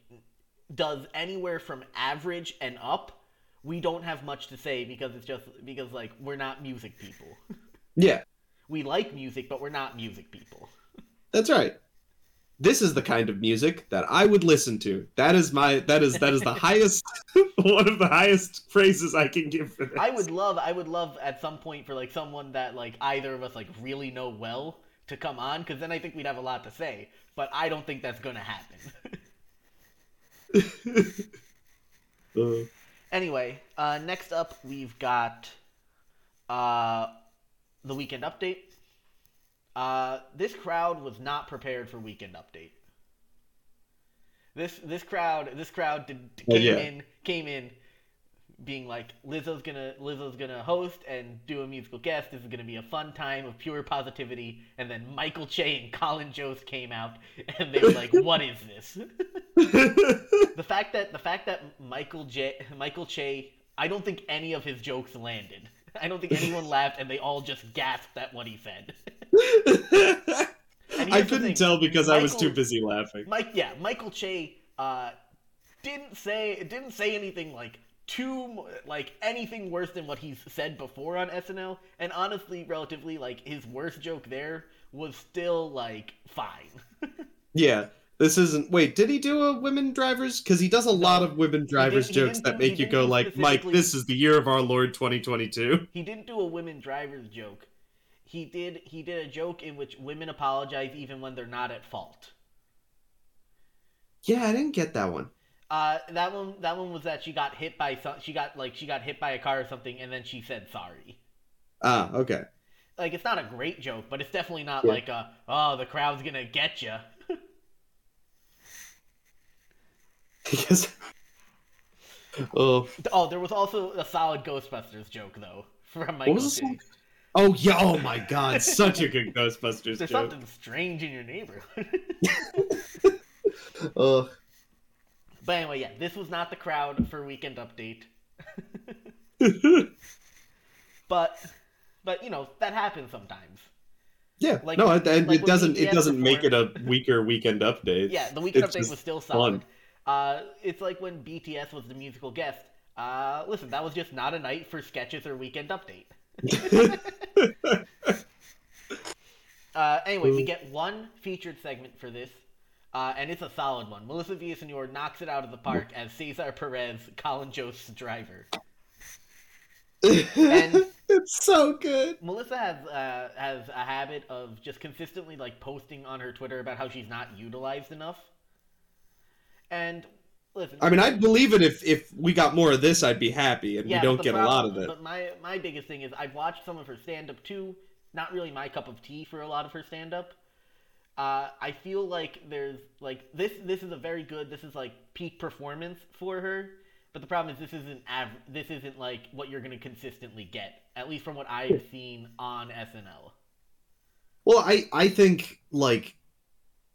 does anywhere from average and up, we don't have much to say because it's just because like we're not music people. Yeah, we like music, but we're not music people. that's right. This is the kind of music that I would listen to. That is my that is that is the highest one of the highest phrases I can give for this. I would love, I would love at some point for like someone that like either of us like really know well to come on, because then I think we'd have a lot to say. But I don't think that's gonna happen. Uh, anyway, uh, next up we've got uh, the weekend update. Uh, this crowd was not prepared for Weekend Update. This this crowd this crowd did, Oh, came yeah. in came in being like Lizzo's gonna Lizzo's gonna host and do a musical guest. This is gonna be a fun time of pure positivity. And then Michael Che and Colin Jost came out and they were like, "What is this?" the fact that the fact that Michael J Michael Che, I don't think any of his jokes landed. I don't think anyone laughed, and they all just gasped at what he said. I couldn't tell because I was too busy laughing. Mike, yeah, Michael Che uh, didn't say didn't say anything like too like anything worse than what he's said before on SNL, and honestly, relatively like his worst joke there was still like fine. Yeah, this isn't. Wait, did he do a women drivers? Because he does a lot of women drivers jokes that do- make you go like, Mike, this is the year of our Lord 2022. He didn't do a women drivers joke. He did he did a joke in which women apologize even when they're not at fault. Yeah, I didn't get that one. Uh, that one that one was that she got hit by some she got like she got hit by a car or something and then she said sorry. Ah, okay. Like it's not a great joke, but it's definitely not Yeah. like a oh the crowd's gonna get you. Because. oh, Oh, there was also a solid Ghostbusters joke though from Michael. what was. Oh yeah! Oh my God! Such a good Ghostbusters joke. There's joke. something strange in your neighborhood. Ugh. but anyway, yeah, this was not the crowd for Weekend Update. But, but you know that happens sometimes. yeah. Like- no, it, like it doesn't. It doesn't make it a weaker weekend update. Yeah, the Weekend It's Update was still fun. Uh, it's like when BTS was the musical guest. Uh, listen, that was just not a night for sketches or Weekend Update. Uh, anyway, we get one featured segment for this, uh, and it's a solid one. Melissa Villasenor knocks it out of the park as Cesar Perez, Colin Jost's driver. And- it's so good. Melissa has uh, has a habit of just consistently like posting on her Twitter about how she's not utilized enough. And listen, I mean, I'd believe it if if we got more of this. I'd be happy, and yeah, we don't get a lot of it. But my my biggest thing is I've watched some of her stand up too. Not really my cup of tea for a lot of her stand up. Uh, I feel like there's like this. This is a very good. This is like peak performance for her. But the problem is this isn't av- this isn't like what you're gonna consistently get. At least from what I've seen on SNL. Well, I I think like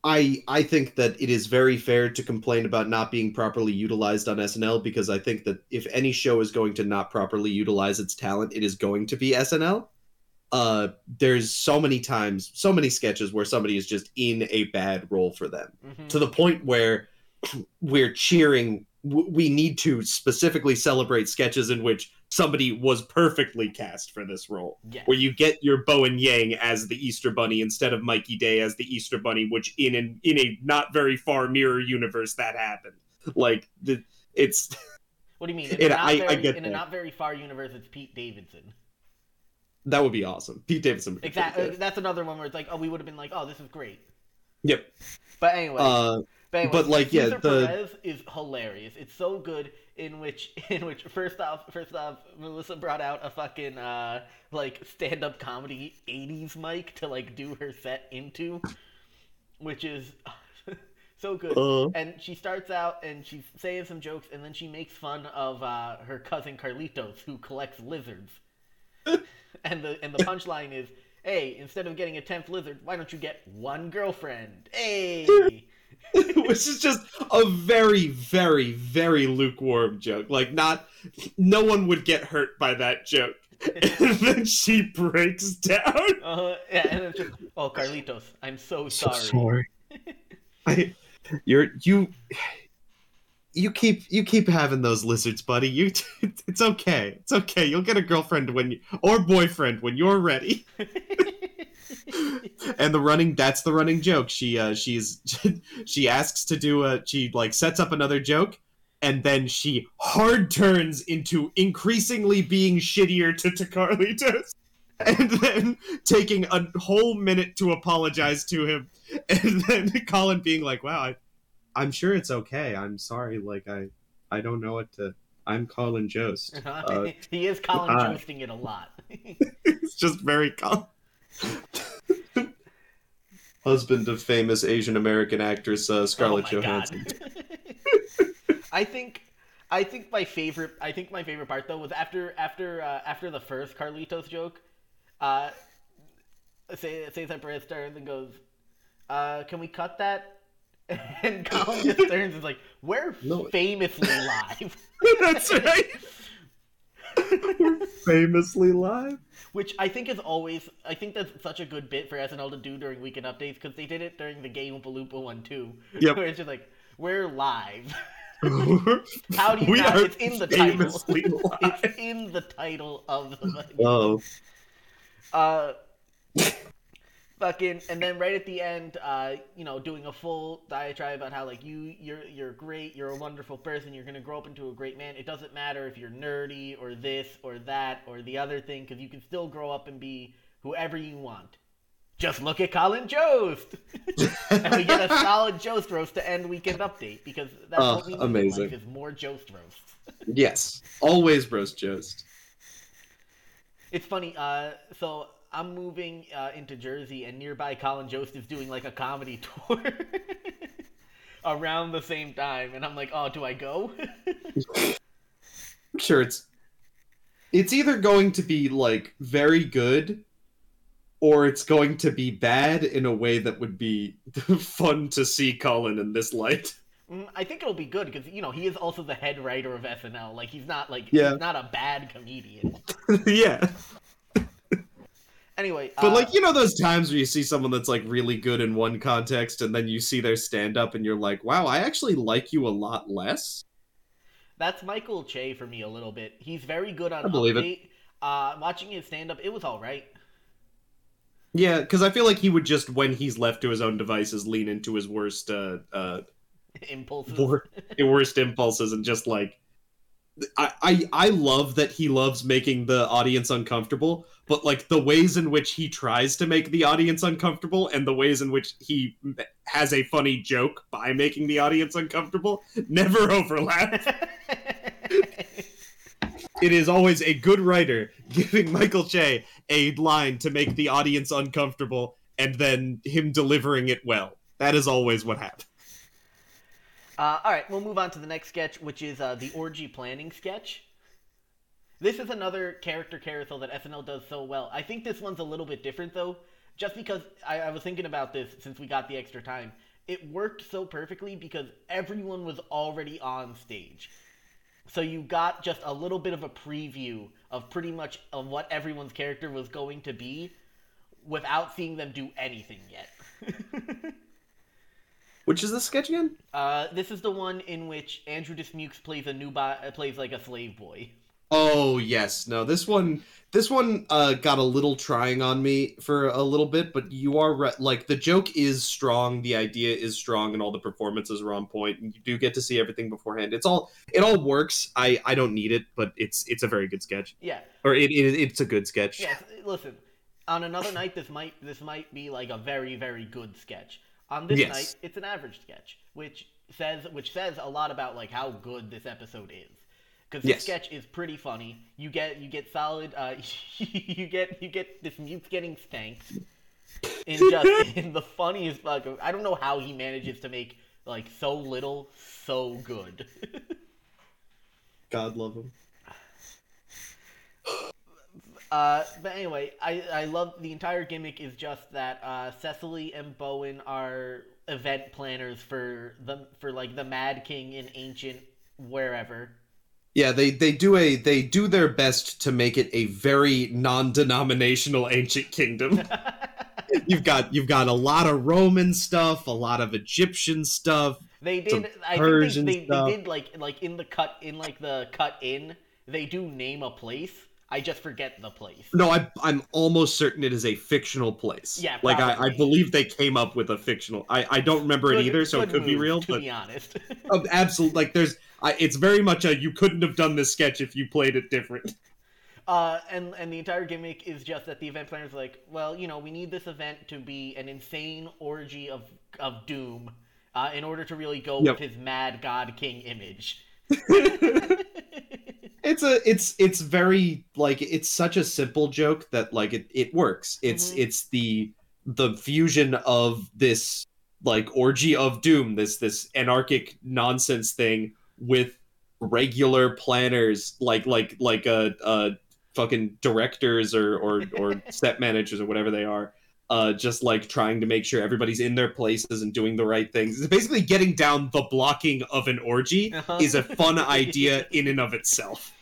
I I think that it is very fair to complain about not being properly utilized on SNL because I think that if any show is going to not properly utilize its talent, it is going to be SNL. Uh, there's so many times, so many sketches where somebody is just in a bad role for them Mhm. to the point where we're cheering. We need to specifically celebrate sketches in which somebody was perfectly cast for this role Yes. where you get your Bowen Yang as the Easter Bunny instead of Mikey Day as the Easter Bunny, which in an in a not very far mirror universe that happened. Like the it's What do you mean? In, a, not I- I very, get in a not very far universe, it's Pete Davidson. that would be awesome. Pete Davidson. would be pretty Exactly. That's another one where it's like, oh, we would have been like, oh, this is great. Yep. But anyway, Uh, but, anyway, but, like, yeah, Cesar the- Perez is hilarious. It's so good. In which, in which, first off, first off, Melissa brought out a fucking uh like stand up comedy '80s mic to like do her set into, which is so good. uh, and she starts out and she's saying some jokes and then she makes fun of uh, her cousin Carlitos who collects lizards. and the and the punchline is, "Hey, instead of getting a tenth lizard, why don't you get one girlfriend?" Hey. which is just a very, very, very lukewarm joke. Like not, no one would get hurt by that joke. And then she breaks down. uh, yeah, and it's just, "Oh, Carlitos, I'm so sorry." I, you're you. You keep you keep having those lizards, buddy. You, it's okay. It's okay. You'll get a girlfriend when you, or boyfriend when you're ready. and the running that's the running joke. She uh she's she asks to do a she like sets up another joke and then she hard turns into increasingly being shittier to, Tacarlitos and then taking a whole minute to apologize to him and then Colin being like, "Wow, I, I'm sure it's okay. I'm sorry. Like I I don't know what to I'm Colin Jost. Uh, he is Colin hi. joasting it a lot. it's just very Colin. Husband of famous Asian American actress uh, Scarlett Oh Johansson. I think I think my favorite I think my favorite part though was after after uh, after the first Carlitos joke, uh say Cesar Perez turns and goes, uh, can we cut that? And Colin just turns and is like, We're No. famously live. That's right. We're famously live. Which I think is always I think that's such a good bit for SNL to do during weekend updates because they did it during the Game of Paloopa one too. Yep. Where it's just like, We're live. How do you we not? are It's in the title. it's in the title of the Oh, uh fucking and then right at the end uh you know doing a full diatribe about how like you you're you're great you're a wonderful person you're gonna grow up into a great man it doesn't matter if you're nerdy or this or that or the other thing because you can still grow up and be whoever you want just look at Colin Jost and we get a solid Jost roast to end weekend update because that's Oh, what we need amazing. in life is more Jost roasts yes. Always roast Jost. It's funny. Uh, so I'm moving uh, into Jersey, and nearby Colin Jost is doing like a comedy tour around the same time, and I'm like, oh, do I go? I'm sure it's it's either going to be like very good or it's going to be bad in a way that would be fun to see Colin in this light. Mm, I think it'll be good because you know he is also the head writer of SNL. Like he's not like Yeah. he's not a bad comedian. yeah. Anyway, But uh, like you know those times where you see someone that's like really good in one context and then you see their stand up and you're like, "Wow, I actually like you a lot less." that's Michael Che for me a little bit. He's very good on I believe it. Uh, watching his stand up, it was all right. Yeah, cuz I feel like he would just when he's left to his own devices lean into his worst uh uh Impulses. wor- worst impulses and just like I, I I love that he loves making the audience uncomfortable, but like the ways in which he tries to make the audience uncomfortable and the ways in which he has a funny joke by making the audience uncomfortable never overlap. It is always a good writer giving Michael Che a line to make the audience uncomfortable and then him delivering it well. That is always what happens. Uh, all right, we'll move on to the next sketch, which is uh, the orgy planning sketch. This is another character carousel that SNL does so well. I think this one's a little bit different though, just because I, I was thinking about this since we got the extra time. It worked so perfectly because everyone was already on stage. So you got just a little bit of a preview of pretty much of what everyone's character was going to be without seeing them do anything yet. Which is the sketch again? Uh, this is the one in which Andrew Dismukes plays a new bo- plays like a slave boy. Oh yes, no. This one, this one uh, got a little trying on me for a little bit, but you are right. Like the joke is strong, the idea is strong, and all the performances are on point. And you do get to see everything beforehand. It's all, it all works. I, I don't need it, but it's, it's a very good sketch, Yeah, or it, it it's a good sketch. yes. Listen, on another night, this might this might be like a very very good sketch. On this Yes. night, it's an average sketch, which says which says a lot about like how good this episode is. Because this Yes. sketch is pretty funny. You get you get solid. Uh, you get you get Dismukes getting spanked in just in the funniest fucking. I don't know how he manages to make like so little so good. God love him. Uh, but anyway, I, I love the entire gimmick is just that uh, Cecily and Bowen are event planners for the for like the Mad King in ancient wherever. Yeah, they they do a they do their best to make it a very non-denominational ancient kingdom. you've got you've got a lot of Roman stuff, a lot of Egyptian stuff. They did. I Persian think they, they, stuff. they did like like in the cut in like the cut in. They do name a place. I just forget the place. No, I I'm almost certain it is a fictional place. Yeah, like I, I believe they came up with a fictional. I I don't remember it either, so it good could be real. To But be honest. um, absolutely, like there's, I, it's very much a you couldn't have done this sketch if you played it different. Uh, and and the entire gimmick is just that the event planner is like, well, you know, we need this event to be an insane orgy of of doom, uh, in order to really go Yep. with his mad god king image. It's a it's it's very like it's such a simple joke that like it, it works. It's Mhm. it's the the fusion of this like orgy of doom, this this anarchic nonsense thing with regular planners like like like uh uh fucking directors or or or set managers or whatever they are uh just like trying to make sure everybody's in their places and doing the right things it's basically getting down the blocking of an orgy Uh-huh. is a fun idea in and of itself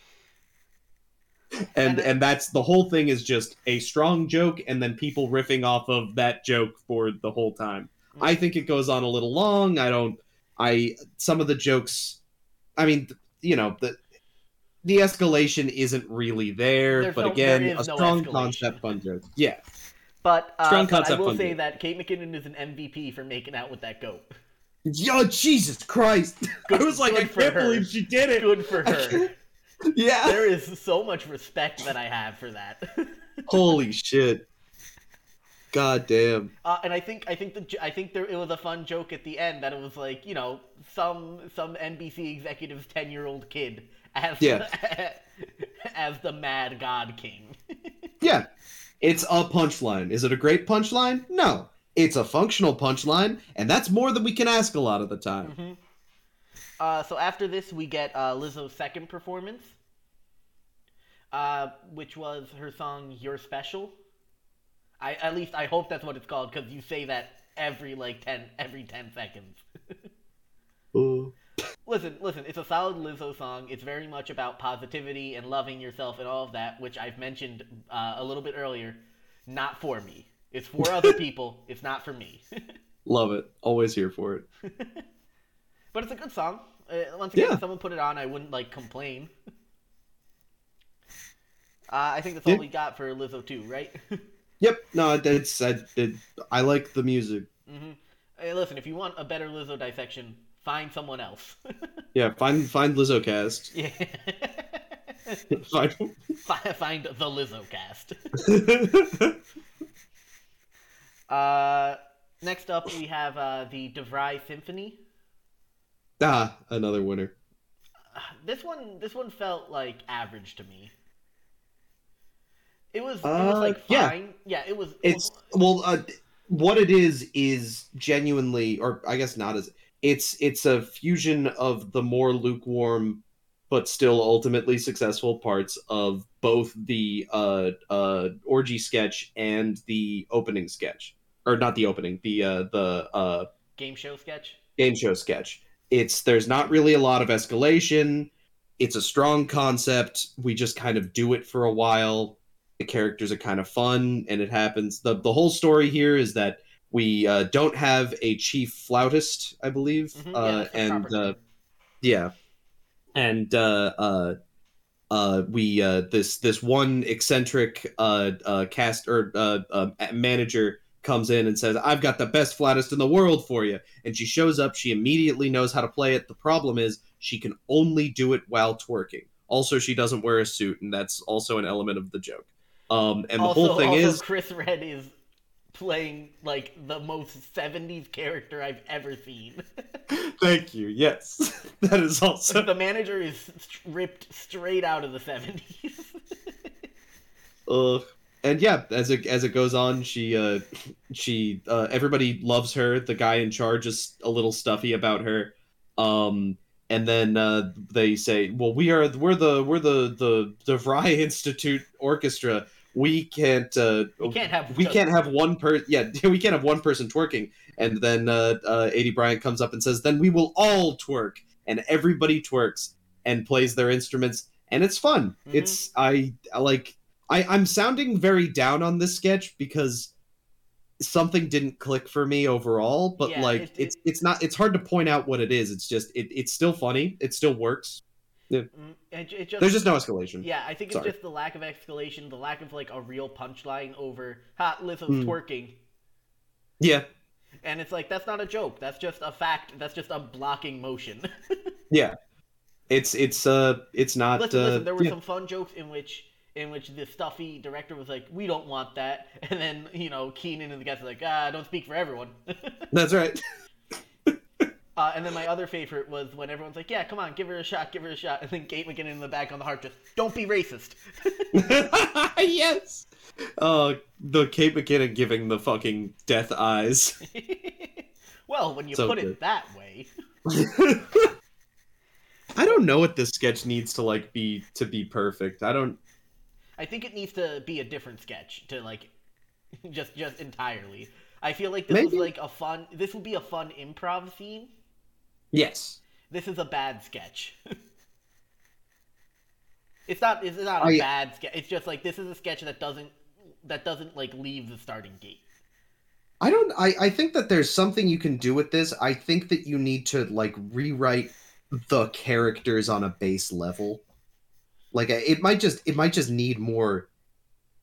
and And that's the whole thing is just a strong joke and then people riffing off of that joke for the whole time Mm. i think it goes on a little long i don't i some of the jokes i mean you know the the escalation isn't really there There's but no- again there a no strong concept fun joke yeah But, uh, Strong but I will fun say that Kate McKinnon is an MVP for making out with that goat. yo jesus christ Good- i was like i can't her. believe she did it Good for her. yeah there is so much respect that I have for that. holy shit god damn Uh, and I think I think the I think there it was a fun joke at the end that it was like you know some some NBC executive's ten year old kid as Yeah. as the Mad God King. Yeah. It's a punchline. Is it a great punchline? No. It's a functional punchline, and that's more than we can ask a lot of the time. Mhm. Uh, so after this, we get uh, Lizzo's second performance, uh, which was her song "You're Special." I at least I hope that's what it's called because you say that every like ten every ten seconds. Listen, listen, it's a solid Lizzo song. It's very much about positivity and loving yourself and all of that, which I've mentioned uh, a little bit earlier. Not for me. It's for other people. It's not for me. love it. Always here for it. but it's a good song. Uh, once again, Yeah. if someone put it on, I wouldn't like complain. Uh, I think that's all Yeah. we got for Lizzo too, right? Yep. No, it's I, it, I like the music. Mm-hmm. Hey, listen, if you want a better Lizzo dissection, find someone else. Yeah. Find find Lizzo cast. yeah. Find... Find the Lizzo cast. Uh, next up, we have uh, the DeVry Symphony. ah, another winner. Uh, This one, this one felt like average to me. It was, it was Uh, like yeah. Yeah, it was. It's well, uh, what it is is genuinely, or I guess not as it's it's a fusion of the more lukewarm but still ultimately successful parts of both the uh, uh, orgy sketch and the opening sketch, or not the opening, the uh, the uh, game show sketch. game show sketch. It's there's not really a lot of escalation. It's a strong concept. We just kind of do it for a while. The characters are kind of fun, and it happens. the The whole story here is that we uh, don't have a chief flautist, I believe, Mhm, uh, the and uh, yeah, and uh, uh, uh, we uh, this this one eccentric uh, uh, cast or uh, uh, manager comes in and says, "I've got the best flautist in the world for you." And she shows up. She immediately knows how to play it. The problem is she can only do it while twerking. Also, she doesn't wear a suit, and that's also an element of the joke. Um, and the also, whole thing also is, Chris Redd is playing like the most '70s character I've ever seen. thank you. Yes, that is also the manager is ripped straight out of the '70s. Ugh. And yeah, as it as it goes on, she uh she uh everybody loves her. The guy in charge is a little stuffy about her. Um and then uh they say, "Well, we are we're the we're the the DeVry Institute Orchestra. We can't uh we can't have. we can't have one per yeah we can't have one person twerking. And then uh, uh Aidy Bryant comes up and says then we will all twerk. And everybody twerks and plays their instruments and it's fun. Mhm. it's I, I like i i'm sounding very down on this sketch because something didn't click for me overall but Yeah, like it- it's it- it's not it's hard to point out what it is. It's just it, it's still funny. It still works Mm, It, it just, there's just no escalation Yeah, I think it's Sorry. just the lack of escalation, the lack of like a real punchline over hot Lizzo's Hmm. twerking," yeah and it's like that's not a joke. That's just a fact. That's just a blocking motion. yeah it's it's uh it's not listen, uh, listen. There were yeah. some fun jokes in which in which the stuffy director was like, "We don't want that," and then you know Kenan and the guys are like, "Ah, don't speak for everyone." that's right uh, and then my other favorite was when everyone's like, "Yeah, come on, give her a shot, give her a shot," and then Kate McKinnon in the back on the heart just, "Don't be racist." yes. Oh, the Kate McKinnon giving the fucking death eyes. well, when you So put good. it that way. I don't know what this sketch needs to like be to be perfect. I don't. I think it needs to be a different sketch to like just just entirely. I feel like this was like a fun this would be a fun improv scene. Yes. This is a bad sketch. it's not it's not a bad sketch. It's just like this is a sketch that doesn't that doesn't like leave the starting gate. I don't. I I think that there's something you can do with this. I think that you need to like rewrite the characters on a base level. Like it might just it might just need more.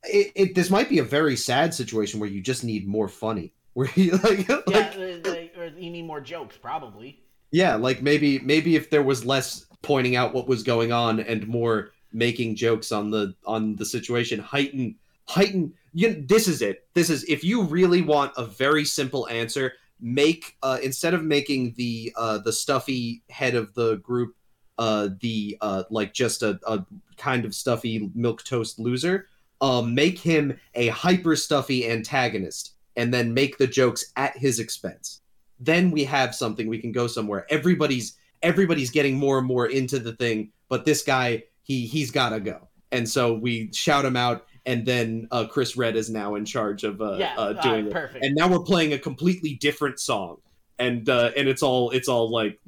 It, it this might be a very sad situation where you just need more funny. Where you like like Yeah, uh, like, or you need more jokes probably. Yeah, like maybe maybe if there was less pointing out what was going on and more making jokes on the on the situation, heighten heighten. You, this is it. This is if you really want a very simple answer, make uh, instead of making the uh, the stuffy head of the group uh, the uh, like just a, a kind of stuffy milk toast loser. Um, make him a hyper stuffy antagonist, and then make the jokes at his expense then we have something we can go somewhere. Everybody's everybody's getting more and more into the thing but this guy he he's got to go. And so we shout him out and then uh, Chris Redd is now in charge of uh, yeah, uh, doing it. perfect. and now we're playing a completely different song. And uh, and it's all it's all like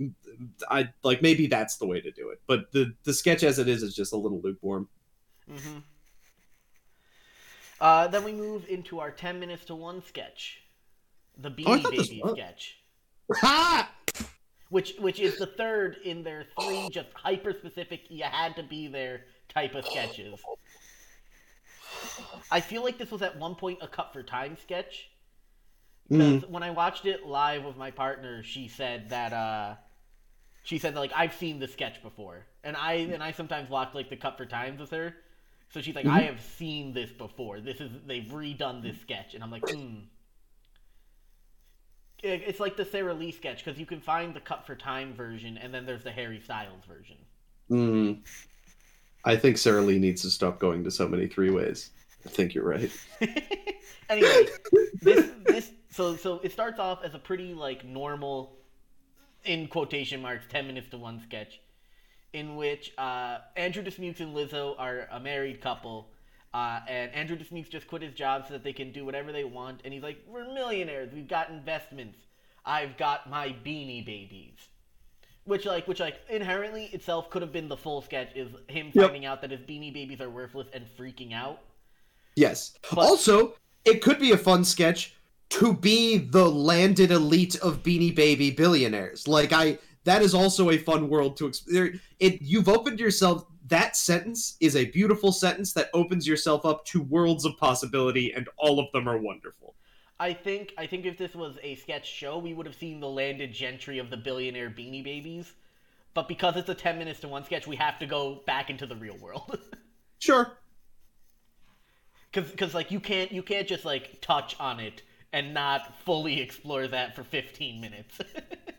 i like maybe that's the way to do it. But the the sketch as it is is just a little lukewarm. Hmm Uh, then we move into our 10 minutes to one sketch. The Oh, Beanie this- Baby oh. sketch. ha Which which is the third in their three just hyper specific you had to be there type of sketches. I feel like this was at one point a cut for time sketch. Mm. Because when I watched it live with my partner, she said that uh she said that, like I've seen the sketch before. And I and I sometimes watch like the cut for times with her. So she's like, I have seen this before. This is they've redone this sketch and I'm like, hmm. It- It's like the Sarah Lee sketch because you can find the cut for time version and then there's the Harry Styles version. Mm. i think sarah lee needs to stop going to so many three ways i think you're right anyway, this this so so it starts off as a pretty like normal, in quotation marks, ten minutes to one sketch, in which uh, Andrew Dismukes and Lizzo are a married couple, uh, and Andrew Dismukes just quit his job so that they can do whatever they want, and he's like, "We're millionaires. We've got investments. I've got my Beanie Babies." Which like which like inherently itself could have been the full sketch is him Yep. finding out that his beanie babies are worthless and freaking out. Yes. But- also, it could be a fun sketch to be the landed elite of Beanie Baby billionaires. Like I, that is also a fun world to experience. It you've opened yourself. That sentence is a beautiful sentence that opens yourself up to worlds of possibility, and all of them are wonderful. I think I think if this was a sketch show, we would have seen the landed gentry of the billionaire Beanie Babies. But because it's a ten minutes to one sketch, we have to go back into the real world. Sure. Because like you can't you can't just like touch on it and not fully explore that for fifteen minutes.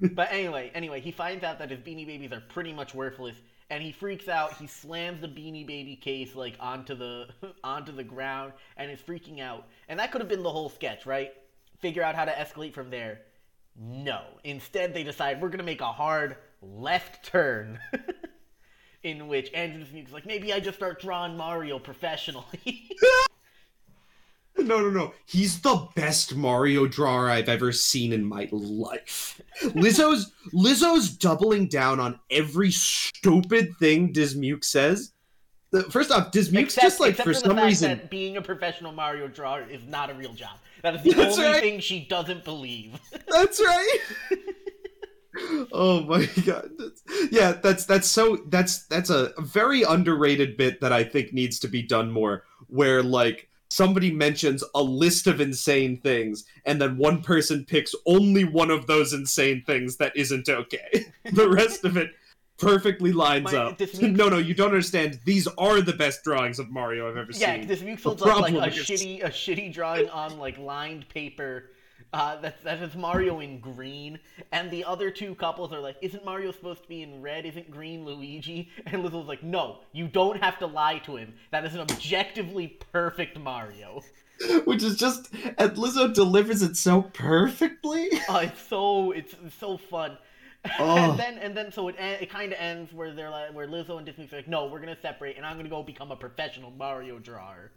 but anyway, anyway, he finds out that his Beanie Babies are pretty much worthless, and he freaks out. He slams the Beanie Baby case like onto the onto the ground, and is freaking out. And that could have been the whole sketch, right? Figure out how to escalate from there. No. Instead, they decide we're gonna make a hard left turn. in which Andrew Dismukes like, maybe I just start drawing Mario professionally. No, no, no. He's the best Mario drawer I've ever seen in my life. Lizzo's Lizzo's doubling down on every stupid thing Dismuke says. First off, Dismuke's just like for the some reason. that being a professional Mario drawer is not a real job. That is the That's only right. thing she doesn't believe. That's right. oh my god. That's- yeah, that's that's so that's that's a very underrated bit that I think needs to be done more where like somebody mentions a list of insane things and then one person picks only one of those insane things that isn't okay. the rest of it perfectly lines My- up. no, no, you don't understand. These are the best drawings of Mario I've ever seen. yeah, this Muxel's like, like a is- shitty a shitty drawing on like lined paper Uh, that's that is Mario in green, and the other two couples are like, "Isn't Mario supposed to be in red? Isn't green Luigi?" And Lizzo's like, "No, you don't have to lie to him. That is an objectively perfect Mario." Which is just, and Lizzo delivers it so perfectly. Oh, it's so it's, it's so fun. Oh. and then and then so it it kind of ends where they're like where Lizzo and Dismukes like, "No, we're gonna separate, and I'm gonna go become a professional Mario drawer."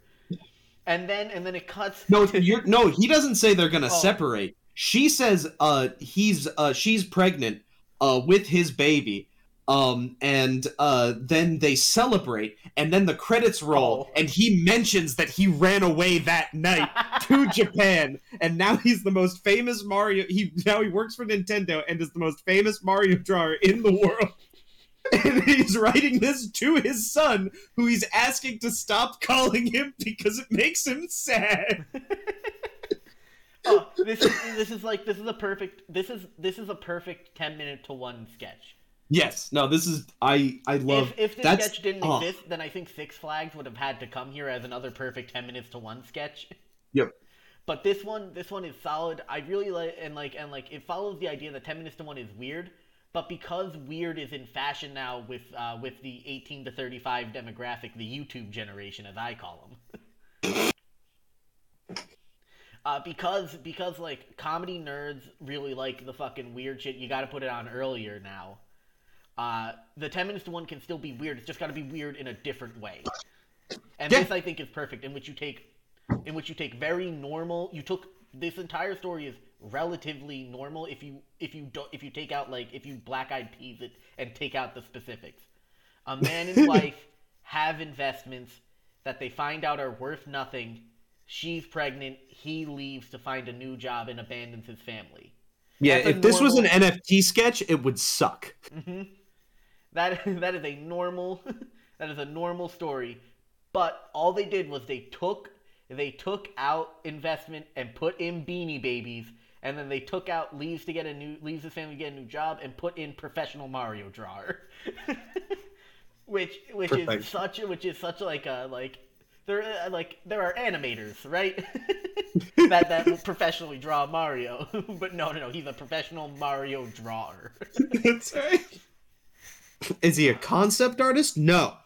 And then and then it cuts. No, to- you're no. He doesn't say they're gonna Oh. separate. She says, uh, he's uh, she's pregnant, uh, with his baby. Um, and uh, then they celebrate, and then the credits roll, Oh. and he mentions that he ran away that night to Japan, and now he's the most famous Mario. He now he works for Nintendo and is the most famous Mario drawer in the world. And he's writing this to his son, who he's asking to stop calling him because it makes him sad. Oh, this is this is like this is a perfect this is this is a perfect ten minute to one sketch. Yes. No, this is I I love if if this that's sketch didn't oh, exist, then I think Six Flags would have had to come here as another perfect ten minutes to one sketch. Yep. But this one, this one is solid. I really like and like and like it follows the idea that ten minutes to one is weird, but because weird is in fashion now with uh, with the eighteen to thirty five demographic, the YouTube generation, as I call them. Uh, because because like comedy nerds really like the fucking weird shit. You got to put it on earlier now. Uh, the ten minutes to one can still be weird. It's just got to be weird in a different way. And Yeah. this I think is perfect, in which you take, in which you take very normal. You took this entire story is relatively normal if you if you don't if you take out like if you black eyed peas it and take out the specifics. A man and wife have investments that they find out are worth nothing. She's pregnant. He leaves to find a new job and abandons his family. yeah. If this was an NFT sketch, it would suck. hmm That that is a normal that is a normal story, but all they did was they took they took out investment and put in Beanie Babies, and then they took out leaves to get a new leaves his family to get a new job and put in professional Mario drawer, which which is such which is such like a like there uh, like there are animators right that that will professionally draw Mario, but no no no he's a professional Mario drawer. That's right. Is he a concept artist? No.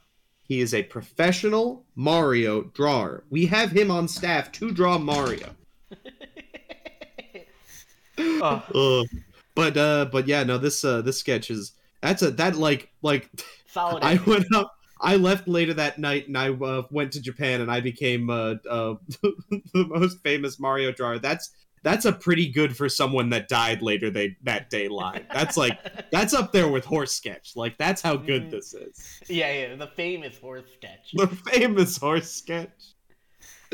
He is a professional Mario drawer. We have him on staff to draw Mario. Oh, Ugh. But uh but yeah, no this uh this sketch is that's a that like like solid. I went up. I left later that night, and I uh, went to Japan, and I became uh, uh, the most famous Mario drawer. That's that's a pretty good for someone that died later they, that day line. That's like that's up there with horse sketch. Like that's how good Mhm. this is. yeah, yeah, the famous horse sketch. The famous horse sketch.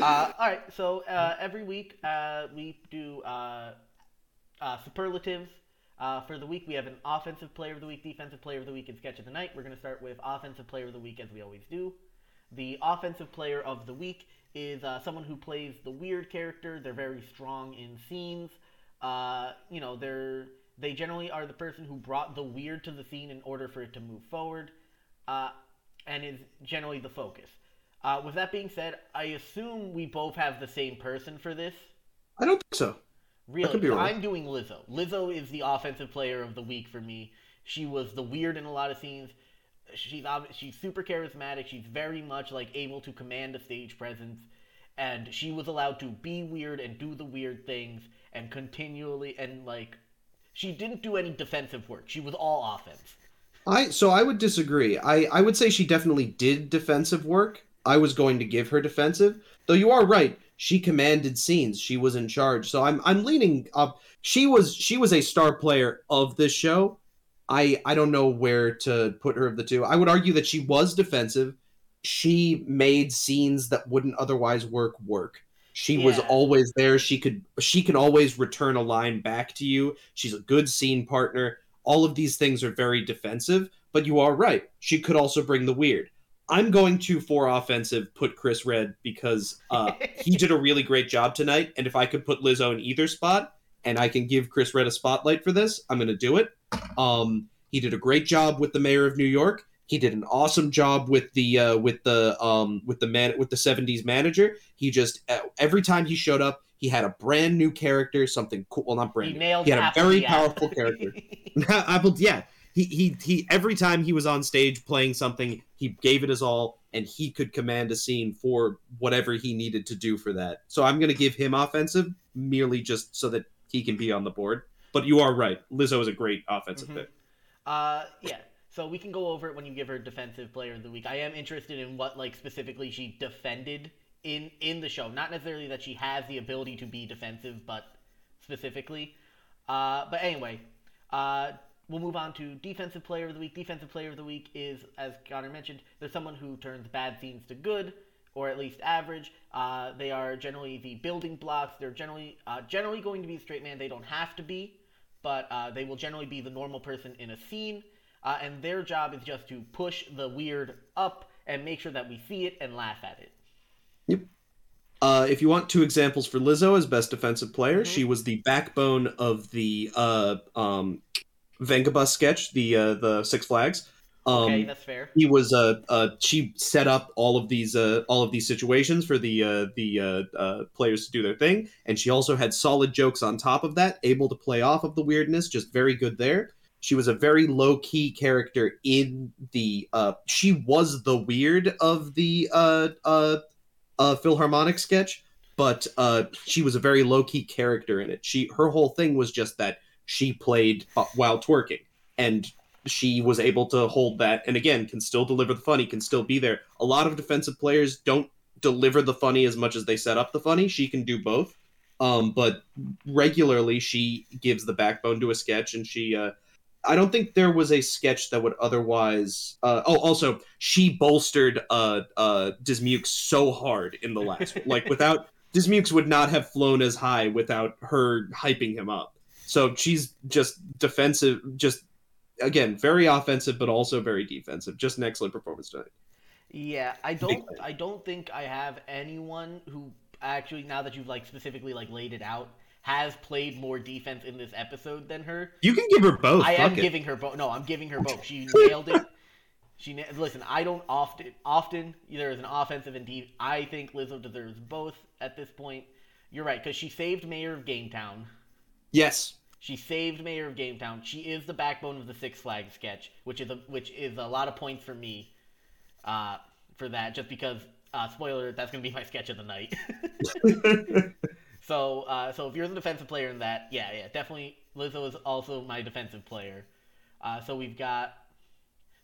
Uh, all right, so uh, every week uh, we do uh, superlatives. Uh, for the week, we have an offensive player of the week, defensive player of the week, and sketch of the night. We're going to start with offensive player of the week, as we always do. The offensive player of the week is uh, someone who plays the weird character. They're very strong in scenes. Uh, you know, they're they generally are the person who brought the weird to the scene in order for it to move forward, uh, and is generally the focus. Uh, with that being said, I assume we both have the same person for this. I don't think so. Really. I'm doing Lizzo. Lizzo is the offensive player of the week for me. She was the weird in a lot of scenes. She's she's super charismatic. She's very much like able to command a stage presence, and she was allowed to be weird and do the weird things and continually and like she didn't do any defensive work. She was all offense. I so I would disagree. I I would say she definitely did defensive work. I was going to give her defensive, though you are right. She commanded scenes. She was in charge. So I'm I'm leaning up. She was she was a star player of this show. I I don't know where to put her of the two. I would argue that she was defensive. She made scenes that wouldn't otherwise work work. She was always there. She could she can always return a line back to you. She's a good scene partner. All of these things are very defensive, but you are right. She could also bring the weird. I'm going to for offensive put Chris Redd because uh, he did a really great job tonight. And if I could put Lizzo in either spot and I can give Chris Redd a spotlight for this, I'm going to do it. Um, he did a great job with the mayor of New York. He did an awesome job with the uh, with the um, with the man with the '70s manager. He just uh, every time he showed up, He had a brand new character, something cool. Well, not brand He new. He had a very powerful character. Will, yeah. He, he he every time he was on stage playing something, he gave it his all, and he could command a scene for whatever he needed to do for that. So I'm gonna give him offensive merely just so that he can be on the board. But you are right. Lizzo is a great offensive Mhm. pick. Uh, yeah. So we can go over it when you give her defensive player of the week. I am interested in what like specifically she defended in in the show. Not necessarily that she has the ability to be defensive, but specifically. Uh, but anyway, uh, we'll move on to defensive player of the week. Defensive player of the week is, as Connor mentioned, there's someone who turns bad scenes to good, or at least average. Uh, they are generally the building blocks. They're generally uh, generally going to be the straight man. They don't have to be, but uh, they will generally be the normal person in a scene. Uh, and their job is just to push the weird up and make sure that we see it and laugh at it. Yep. Uh, if you want two examples for Lizzo as best defensive player, Mhm. she was the backbone of the uh, um, Vengabus sketch, the uh, the Six Flags. Um, Okay, that's fair. he was uh, uh she set up all of these uh all of these situations for the uh the uh, uh players to do their thing and she also had solid jokes on top of that able to play off of the weirdness just very good there she was a very low key character in the uh she was the weird of the uh uh uh philharmonic sketch but uh she was a very low key character in it she her whole thing was just that she played uh, while twerking. And she was able to hold that and again can still deliver the funny can still be there. A lot of defensive players don't deliver the funny as much as they set up the funny. She can do both. Um, but regularly she gives the backbone to a sketch and she uh, i don't think there was a sketch that would otherwise uh, oh also she bolstered uh, uh, dismukes so hard in the last like without dismukes would not have flown as high without her hyping him up so she's just defensive just again very offensive but also very defensive just an excellent performance tonight Yeah, I don't. I don't think I have anyone who actually, now that you've like specifically like laid it out, has played more defense in this episode than her. you can give her both I am it. giving her both. No, I'm giving her both. She nailed it. She na- listen. I don't often often there is an offensive and deep. I think Lizzo deserves both at this point. You're right because she saved Mayor of Gametown. yes She saved Mayor of Gametown. She is the backbone of the Six Flags sketch, which is a which is a lot of points for me, uh, for that. Just because, uh, spoiler, that's gonna be my sketch of the night. so, uh, so if you're the defensive player in that, yeah, yeah, definitely. Lizzo is also my defensive player. Uh, so we've got.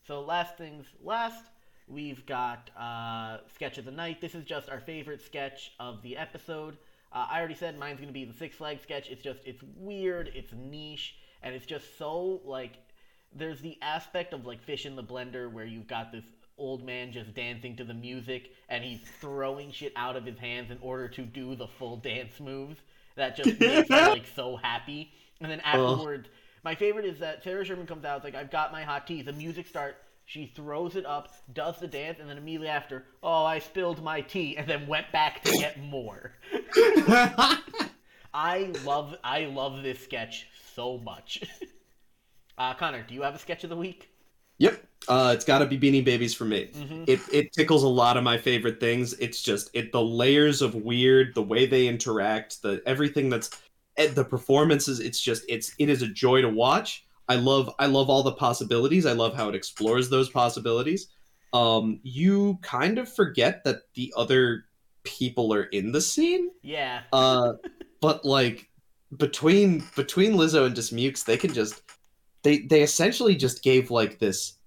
So last things last, we've got uh, sketch of the night. This is just our favorite sketch of the episode. Uh, I already said mine's gonna be the Six Flags sketch. It's just it's weird, it's niche, and it's just so like there's the aspect of like fish in the blender where you've got this old man just dancing to the music and he's throwing shit out of his hands in order to do the full dance moves. That just makes me like so happy. And then afterwards, my favorite is that Sarah Sherman comes out, it's like, I've got my hot tea. The music starts, she throws it up, does the dance, and then immediately after, oh, I spilled my tea, and then went back to get more. I love I love this sketch so much. uh, Connor, do you have a sketch of the week? Yep. Uh, it's got to be Beanie Babies for me. Mm-hmm. It it tickles a lot of my favorite things. It's just it the layers of weird, the way they interact, the everything that's eh, the performances. It's just it's it is a joy to watch. I love I love all the possibilities. I love how it explores those possibilities. Um, you kind of forget that the other people are in the scene. Yeah. Uh, but like between between Lizzo and Dismukes, they can just they they essentially just gave like this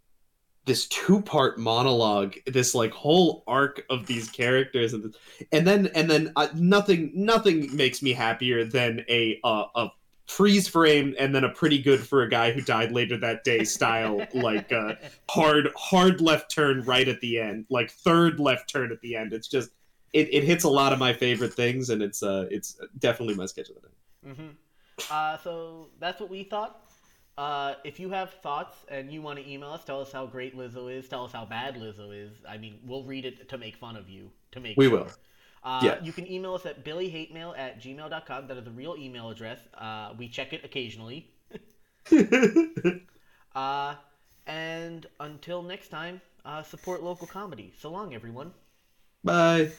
this two part monologue, this like whole arc of these characters, and and then and then uh, nothing nothing makes me happier than a uh, a freeze frame and then a pretty good for a guy who died later that day style like uh hard hard left turn right at the end like third left turn at the end it's just it, it hits a lot of my favorite things and it's uh it's definitely my sketch of the night hmm Uh, so that's what we thought. Uh, if you have thoughts and you want to email us, tell us how great Lizzo is. Tell us how bad Lizzo is. I mean, we'll read it to make fun of you. To make We sure. will. Uh, Yeah. You can email us at billyhatemail at gmail.com. That is a real email address. Uh, we check it occasionally. Uh, and until next time, uh, support local comedy. So long, everyone. bye